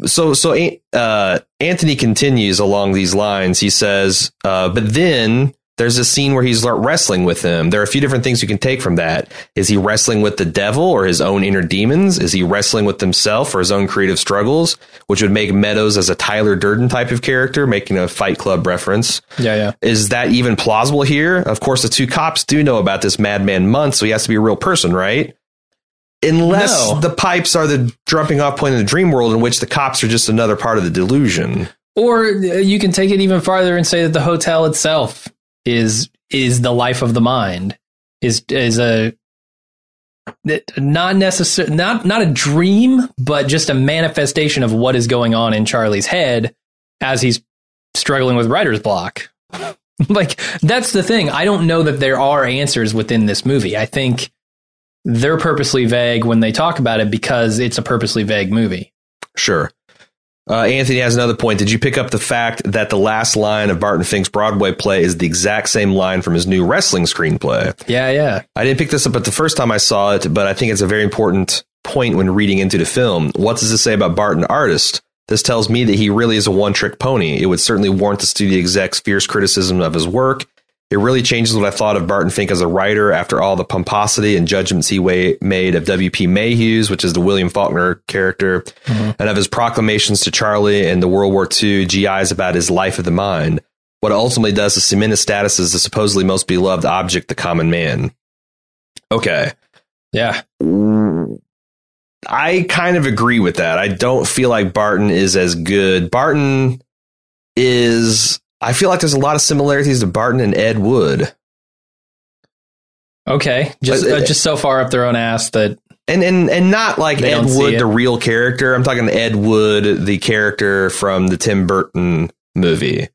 Um, so so uh, Anthony continues along these lines. He says, uh, but then there's a scene where he's wrestling with him. There are a few different things you can take from that. Is he wrestling with the devil or his own inner demons? Is he wrestling with himself or his own creative struggles? Which would make Meadows as a Tyler Durden type of character, making a Fight Club reference. yeah, yeah. Is that even plausible here? Of course, the two cops do know about this Madman Mundt, so he has to be a real person, right? Unless No. the pipes are the jumping off point in the dream world in which the cops are just another part of the delusion. Or uh, you can take it even farther and say that the hotel itself is is the life of the mind. Is is a not necessarily not not a dream, but just a manifestation of what is going on in Charlie's head as he's struggling with writer's block. like that's the thing. I don't know that there are answers within this movie. I think they're purposely vague when they talk about it because it's a purposely vague movie. Sure. Uh, Anthony has another point. Did you pick up the fact that the last line of Barton Fink's Broadway play is the exact same line from his new wrestling screenplay? Yeah, yeah. I didn't pick this up at the first time I saw it, but I think it's a very important point when reading into the film. What does this say about Barton artist? This tells me that he really is a one trick pony. It would certainly warrant the studio exec's fierce criticism of his work. It really changes what I thought of Barton Fink as a writer after all the pomposity and judgments he way- made of W.P. Mayhew's, which is the William Faulkner character, mm-hmm. and of his proclamations to Charlie and the World War II GIs about his life of the mind. What it ultimately does is cement his status as the supposedly most beloved object, the common man. Okay. Yeah. I kind of agree with that. I don't feel like Barton is as good. Barton is I feel like there's a lot of similarities to Barton and Ed Wood. Okay, just uh, just so far up their own ass that and and and not like Ed Wood, the real character. I'm talking Ed Wood, the character from the Tim Burton movie,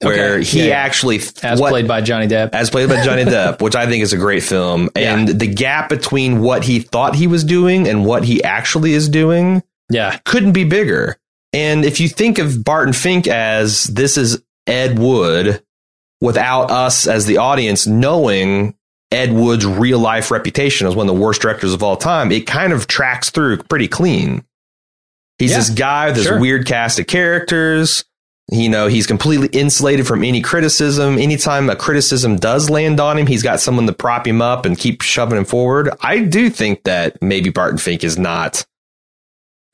where okay. he yeah, actually as what, played by Johnny Depp, as played by Johnny Depp, which I think is a great film. And the gap between what he thought he was doing and what he actually is doing, yeah, couldn't be bigger. And if you think of Barton Fink as this is Ed Wood without us as the audience knowing Ed Wood's real life reputation as one of the worst directors of all time, it kind of tracks through pretty clean. He's yeah, this guy with this sure. weird cast of characters. You know, he's completely insulated from any criticism. Anytime a criticism does land on him, he's got someone to prop him up and keep shoving him forward. I do think that maybe Barton Fink is not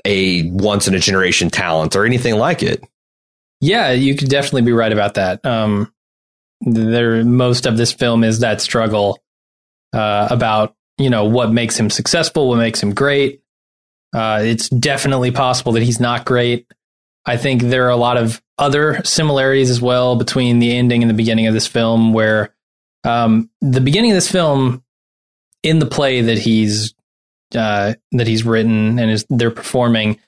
a once in a generation talent or anything like it. Yeah, you could definitely be right about that. Um, there, most of this film is that struggle uh, about you know what makes him successful, what makes him great. Uh, it's definitely possible that he's not great. I think there are a lot of other similarities as well between the ending and the beginning of this film, where um, the beginning of this film, in the play that he's uh, that he's written and is they're performing,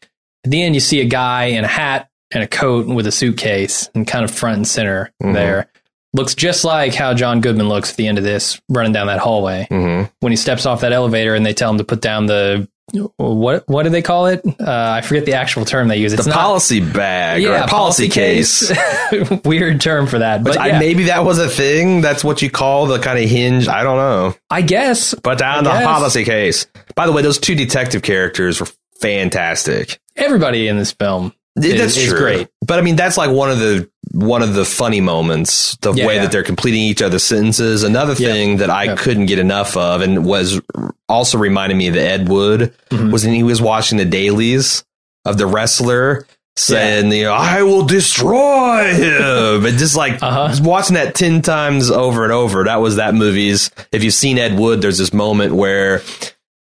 at the end you see a guy in a hat and a coat with a suitcase and kind of front and center mm-hmm. there. Looks just like how John Goodman looks at the end of this, running down that hallway. Mm-hmm. When he steps off that elevator and they tell him to put down the what what do they call it? Uh, I forget the actual term they use. It's the not, policy bag yeah, or policy, policy case. case. Weird term for that, but yeah. I, maybe that was a thing. That's what you call the kind of hinge. I don't know. I guess. But down the policy case. By the way, those two detective characters were fantastic. Everybody in this film that's is, true. great. But I mean, that's like one of the one of the funny moments, the yeah, way yeah. that they're completing each other's sentences. Another thing yeah. that I couldn't get enough of, and was also reminding me of Ed Wood, mm-hmm. was when he was watching the dailies of the wrestler saying, you know, I will destroy him. and just like uh-huh. just watching that 10 times over and over. That was that movie's. If you've seen Ed Wood, there's this moment where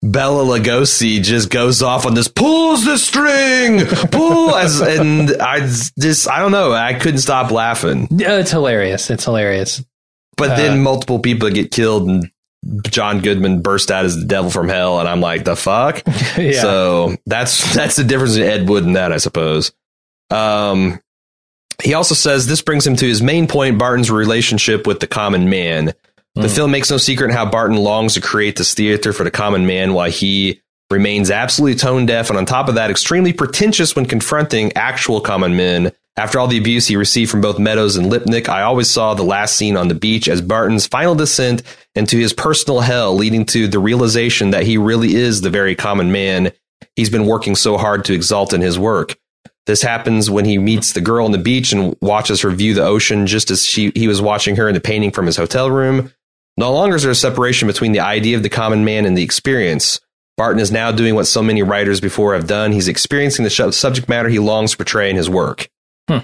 Bela Lugosi just goes off on this pulls the string, pull as and I just I don't know I couldn't stop laughing. Yeah, it's hilarious. It's hilarious. But uh, then multiple people get killed and John Goodman burst out as the devil from hell, and I'm like the fuck. yeah. So that's that's the difference in Ed Wood and that I suppose. Um, he also says this brings him to his main point: Barton's relationship with the common man. The mm. film makes no secret how Barton longs to create this theater for the common man while he remains absolutely tone deaf and on top of that extremely pretentious when confronting actual common men. After all the abuse he received from both Meadows and Lipnick, I always saw the last scene on the beach as Barton's final descent into his personal hell, leading to the realization that he really is the very common man he's been working so hard to exalt in his work. This happens when he meets the girl on the beach and watches her view the ocean just as she, he was watching her in the painting from his hotel room. No longer is there a separation between the idea of the common man and the experience. Barton is now doing what so many writers before have done. He's experiencing the subject matter he longs to portray in his work. Hmm.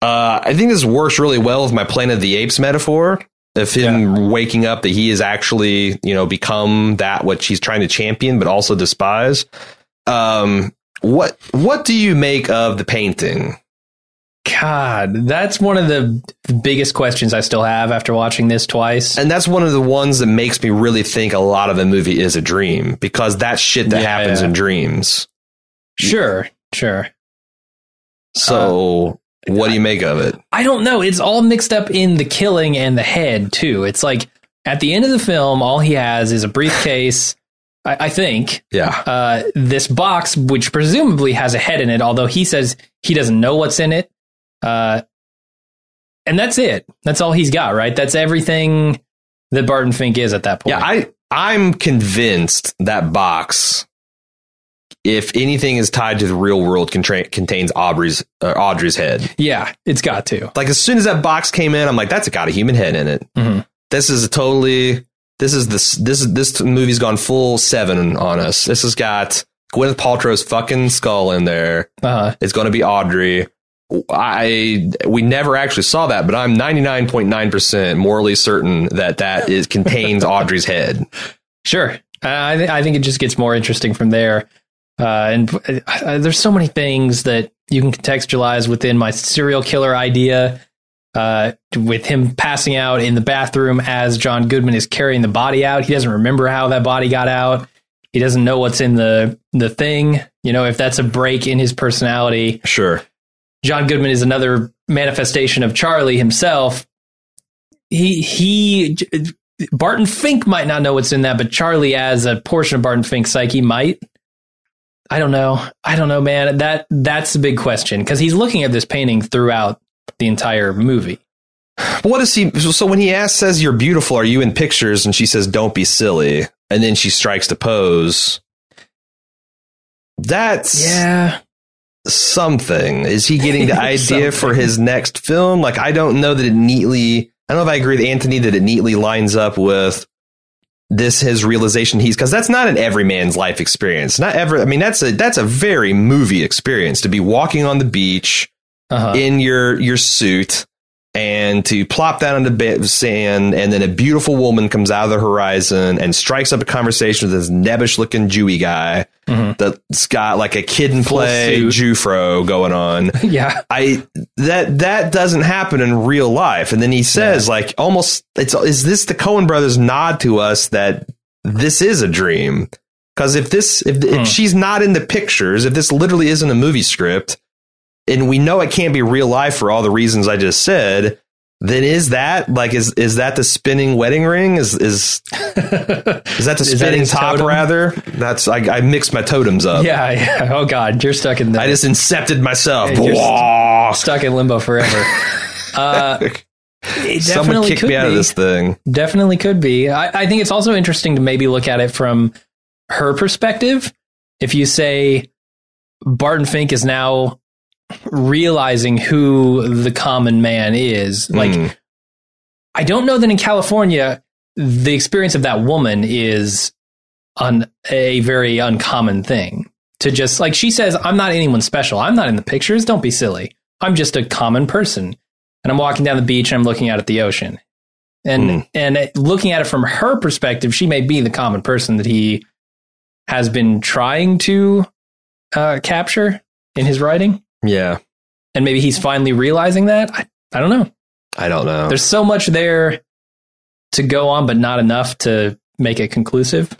Uh, I think this works really well with my Planet of the Apes metaphor of him yeah. waking up that he has actually, you know, become that which he's trying to champion, but also despise. Um, what what do you make of the painting? God, that's one of the biggest questions I still have after watching this twice. And that's one of the ones that makes me really think a lot of the movie is a dream because that shit that Yeah, happens yeah. in dreams. Sure, sure. So, what do you make of it? I don't know. It's all mixed up in the killing and the head too. It's like at the end of the film, all he has is a briefcase. I, I think Yeah. uh, this box, which presumably has a head in it, although he says he doesn't know what's in it. Uh, and that's it. That's all he's got, right? That's everything that Barton Fink is at that point. Yeah, I I'm convinced that box, if anything is tied to the real world, contra- contains Aubrey's uh, Audrey's head. yeah, it's got to. Like as soon as that box came in, I'm like, that's got a human head in it. Mhm. This is a totally this is this this this movie's gone full seven on us. This has got Gwyneth Paltrow's fucking skull in there. Uh-huh. It's going to be Audrey. I we never actually saw that, but I'm 99.9% morally certain that that is contains Audrey's head. Sure. I, th- I think it just gets more interesting from there. Uh, and uh, there's so many things that you can contextualize within my serial killer idea. Uh, with him passing out in the bathroom as John Goodman is carrying the body out, he doesn't remember how that body got out. He doesn't know what's in the the thing. You know, if that's a break in his personality, Sure. John Goodman is another manifestation of Charlie himself. He he Barton Fink might not know what's in that, but Charlie as a portion of Barton Fink's psyche might. I don't know. I don't know, man. That that's the big question because he's looking at this painting throughout the entire movie. What is he? So when he asks, says, "You're beautiful. Are you in pictures?" and she says, "Don't be silly," and then she strikes the pose. That's Yeah. Something. Is he getting the idea for his next film? Like, I don't know that it neatly. I don't know if I agree with Anthony that it neatly lines up with this his realization he's because that's not an everyman's life experience. Not ever. I mean, that's a that's a very movie experience to be walking on the beach Uh-huh. in your your suit and to plop down on the ba- sand and then a beautiful woman comes out of the horizon and strikes up a conversation with this nebbish looking Jewy guy Mhm. that's got like a kid and play Jufro going on. yeah. I that that doesn't happen in real life. And then he says like almost it's is this the Coen brothers nod to us that this is a dream? Because if this if, Hmm. if she's not in the pictures, if this literally isn't a movie script, and we know it can't be real life for all the reasons I just said, then is that like is is that the spinning wedding ring? Is is is that the Is that spinning top totem? rather? That's I, I mixed my totems up. yeah, yeah. Oh God, you're stuck in the I just incepted myself. Blah. stuck in limbo forever. Uh, it Someone definitely kick could me out of be. this thing. Definitely could be. I, I think it's also interesting to maybe look at it from her perspective. If you say Barton Fink is now realizing who the common man is, like Mm. I don't know that in California the experience of that woman is on a very uncommon thing. To just like she says, I'm not anyone special. I'm not in the pictures. Don't be silly. I'm just a common person, and I'm walking down the beach and I'm looking out at the ocean. And Hmm. and looking at it from her perspective, she may be the common person that he has been trying to uh, capture in his writing, yeah, and maybe he's finally realizing that. I, I don't know. I don't know. There's so much there to go on, but not enough to make it conclusive.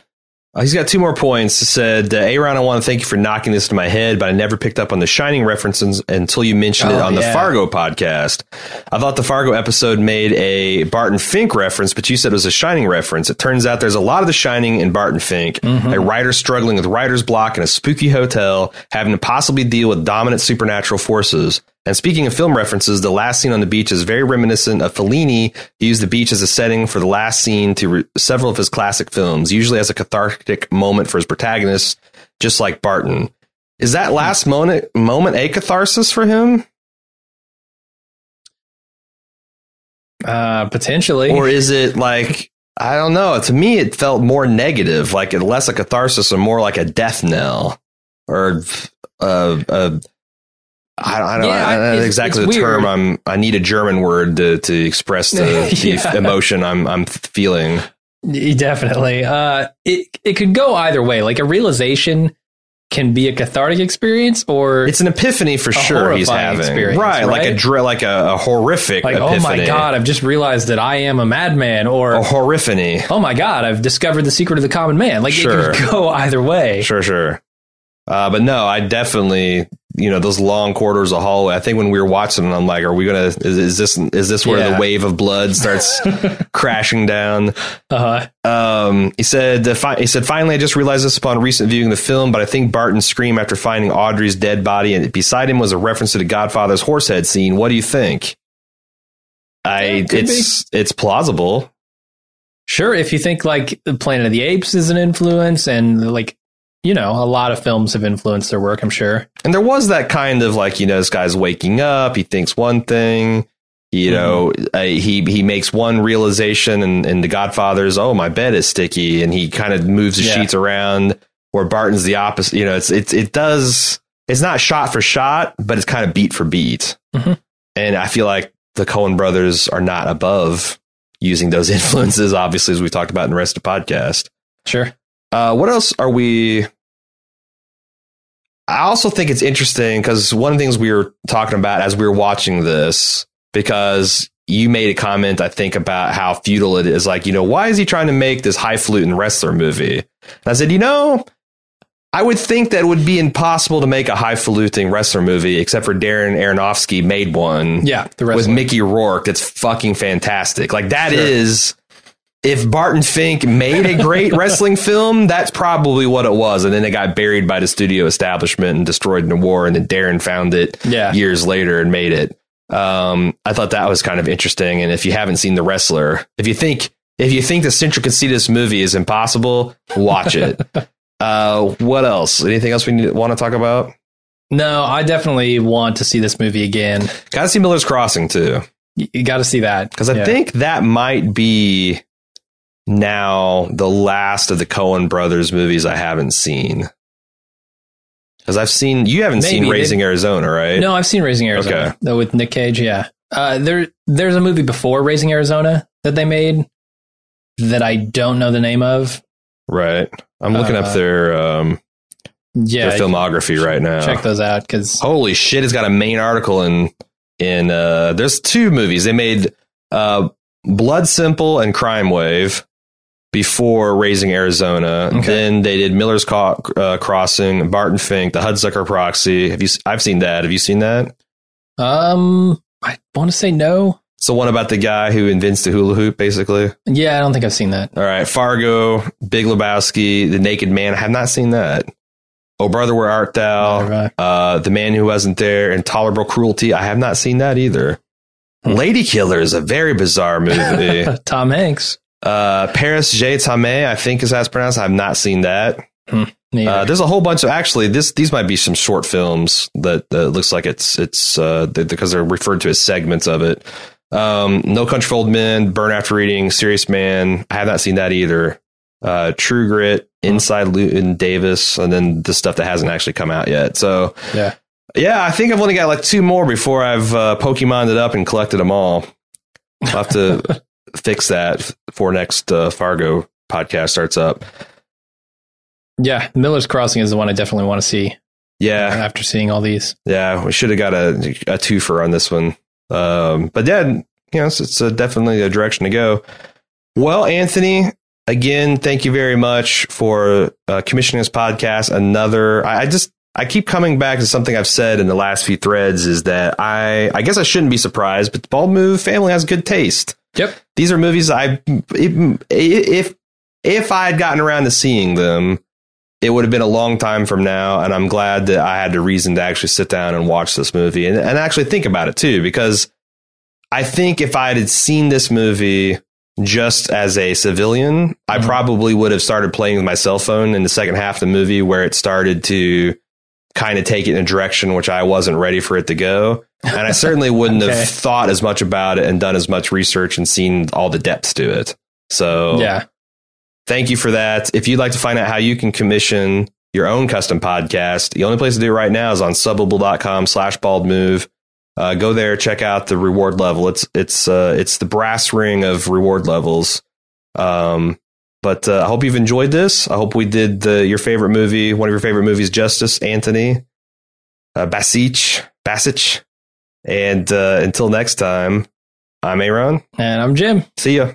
Uh, He's got two more points. He said, uh, Aaron, I want to thank you for knocking this to my head, but I never picked up on the Shining references until you mentioned it Oh, on the. Fargo podcast. I thought the Fargo episode made a Barton Fink reference, but you said it was a Shining reference. It turns out there's a lot of the Shining in Barton Fink, Mm-hmm. a writer struggling with writer's block in a spooky hotel, having to possibly deal with dominant supernatural forces. And speaking of film references, the last scene on the beach is very reminiscent of Fellini. He used the beach as a setting for the last scene to re- several of his classic films, usually as a cathartic moment for his protagonist, just like Barton. Is that last moment moment a catharsis for him, Uh, potentially. or is it like I don't know? To me, it felt more negative, like less a catharsis and more like a death knell, or uh, uh, I don't, I don't, Yeah, I don't know exactly the term. I'm. I need a German word to to express the, the Yeah. emotion I'm I'm feeling. Definitely. Uh, it it could go either way. Like a realization can be a cathartic experience or It's an epiphany for sure. He's having experience, right, like a right? dr- like a, a horrific like, epiphany. oh my God, I've just realized that I am a madman or a horriphany. oh my God, I've discovered the secret of the common man. Like Sure. it can go either way. Sure, sure. Uh, but no, I definitely, you know, those long corridors of hallway. I think when we were watching, I'm like, are we gonna? Is, is this is this where Yeah. the wave of blood starts crashing down? Uh-huh. Um, he said, he said, finally, I just realized this upon recent viewing the film, but I think Barton's scream after finding Audrey's dead body and beside him was a reference to the Godfather's horsehead scene. What do you think? I, Yeah, could it's, it's plausible. Sure, if you think like the Planet of the Apes is an influence and like you know, a lot of films have influenced their work, I'm sure. And there was that kind of like, you know, this guy's waking up, he thinks one thing, you Mm-hmm. know, uh, he he makes one realization and, and the Godfather's, oh, my bed is sticky, and he kind of moves the Yeah. sheets around. Where Barton's the opposite, you know, it's it's it does it's not shot for shot, but it's kind of beat for beat. Mhm. And I feel like the Coen brothers are not above using those influences, obviously, as we talked about in the rest of the podcast. Sure. Uh, what else are we? I also think it's interesting because one of the things we were talking about as we were watching this, because you made a comment, I think, about how futile it is. Like, you know, why is he trying to make this highfalutin wrestler movie? And I said, you know, I would think that it would be impossible to make a highfalutin wrestler movie, except for Darren Aronofsky made one Yeah, with Mickey Rourke that's fucking fantastic. Like that is Sure. If Barton Fink made a great wrestling film, that's probably what it was. And then it got buried by the studio establishment and destroyed in the war. And then Darren found it Yeah. years later and made it. Um, I thought that was kind of interesting. And if you haven't seen The Wrestler, if you think if you think the central conceit of this movie is impossible, watch it. uh, what else? Anything else we need, want to talk about? No, I definitely want to see this movie again. Got to see Miller's Crossing too. You, got to see that Because I Yeah. think that might be now the last of the Coen brothers movies I haven't seen. Because I've seen you haven't seen Maybe. Raising Arizona, right? No, I've seen Raising Arizona Okay. though with Nick Cage. Yeah, uh, there there's a movie before Raising Arizona that they made that I don't know the name of. Right. I'm looking up Uh, their um Yeah, their filmography right now. check those out because Holy shit! It's got a main article in in uh. There's two movies they made. Uh, Blood Simple and Crime Wave before Raising Arizona. Okay. Then they did Miller's Co- uh, Crossing, Barton Fink, The Hudsucker Proxy. Have you? I've seen that. Have you seen that? um, I want to say no. So one about the guy who invents the hula hoop, basically. Yeah, I don't think I've seen that. All right, Fargo, Big Lebowski, The Naked Man. I have not seen that. Oh, brother, where art thou? Uh, the man who wasn't there, Intolerable Cruelty. I have not seen that either. Hmm. Lady Killer is a very bizarre movie. Tom Hanks. Uh, Paris J. Tame, I think is how it's pronounced. I've not seen that. Neither. Uh, there's a whole bunch of actually this these might be some short films that uh, looks like it's it's uh, th- because they're referred to as segments of it. Um, no Country for Old Men, Burn After Reading, Serious Man. I have not seen that either. Uh, True Grit, Inside Llewyn Davis, and then the stuff that hasn't actually come out yet. So yeah. yeah, I think I've only got like two more before I've uh, Pokemoned it up and collected them all. I'll have to fix that for next uh, Fargo podcast starts up. Yeah, Miller's Crossing is the one I definitely want to see Yeah, after seeing all these. Yeah, we should have got a a twofer on this one. Um, but yeah, you know, it's, it's uh definitely a direction to go. Well, Anthony, again, thank you very much for uh, commissioning this podcast. Another, I, I just I keep coming back to something I've said in the last few threads is that I I guess I shouldn't be surprised, but the Bald Move family has good taste. Yep. These are movies I if if I had gotten around to seeing them, it would have been a long time from now, and I'm glad that I had the reason to actually sit down and watch this movie and, and actually think about it too, because I think if I had seen this movie just as a civilian, I Mhm. probably would have started playing with my cell phone in the second half of the movie where it started to kind of take it in a direction which I wasn't ready for it to go. And I certainly wouldn't Okay. have thought as much about it and done as much research and seen all the depths to it. So Yeah. thank you for that. If you'd like to find out how you can commission your own custom podcast, the only place to do it right now is on subbable.com slash bald move. Uh, go there, check out the reward level. It's, it's, uh, it's the brass ring of reward levels. Um, But uh, I hope you've enjoyed this. I hope we did the, your favorite movie, one of your favorite movies, justice. Anthony uh, Basich, Basich. And uh, until next time, I'm Aaron. And I'm Jim. See ya.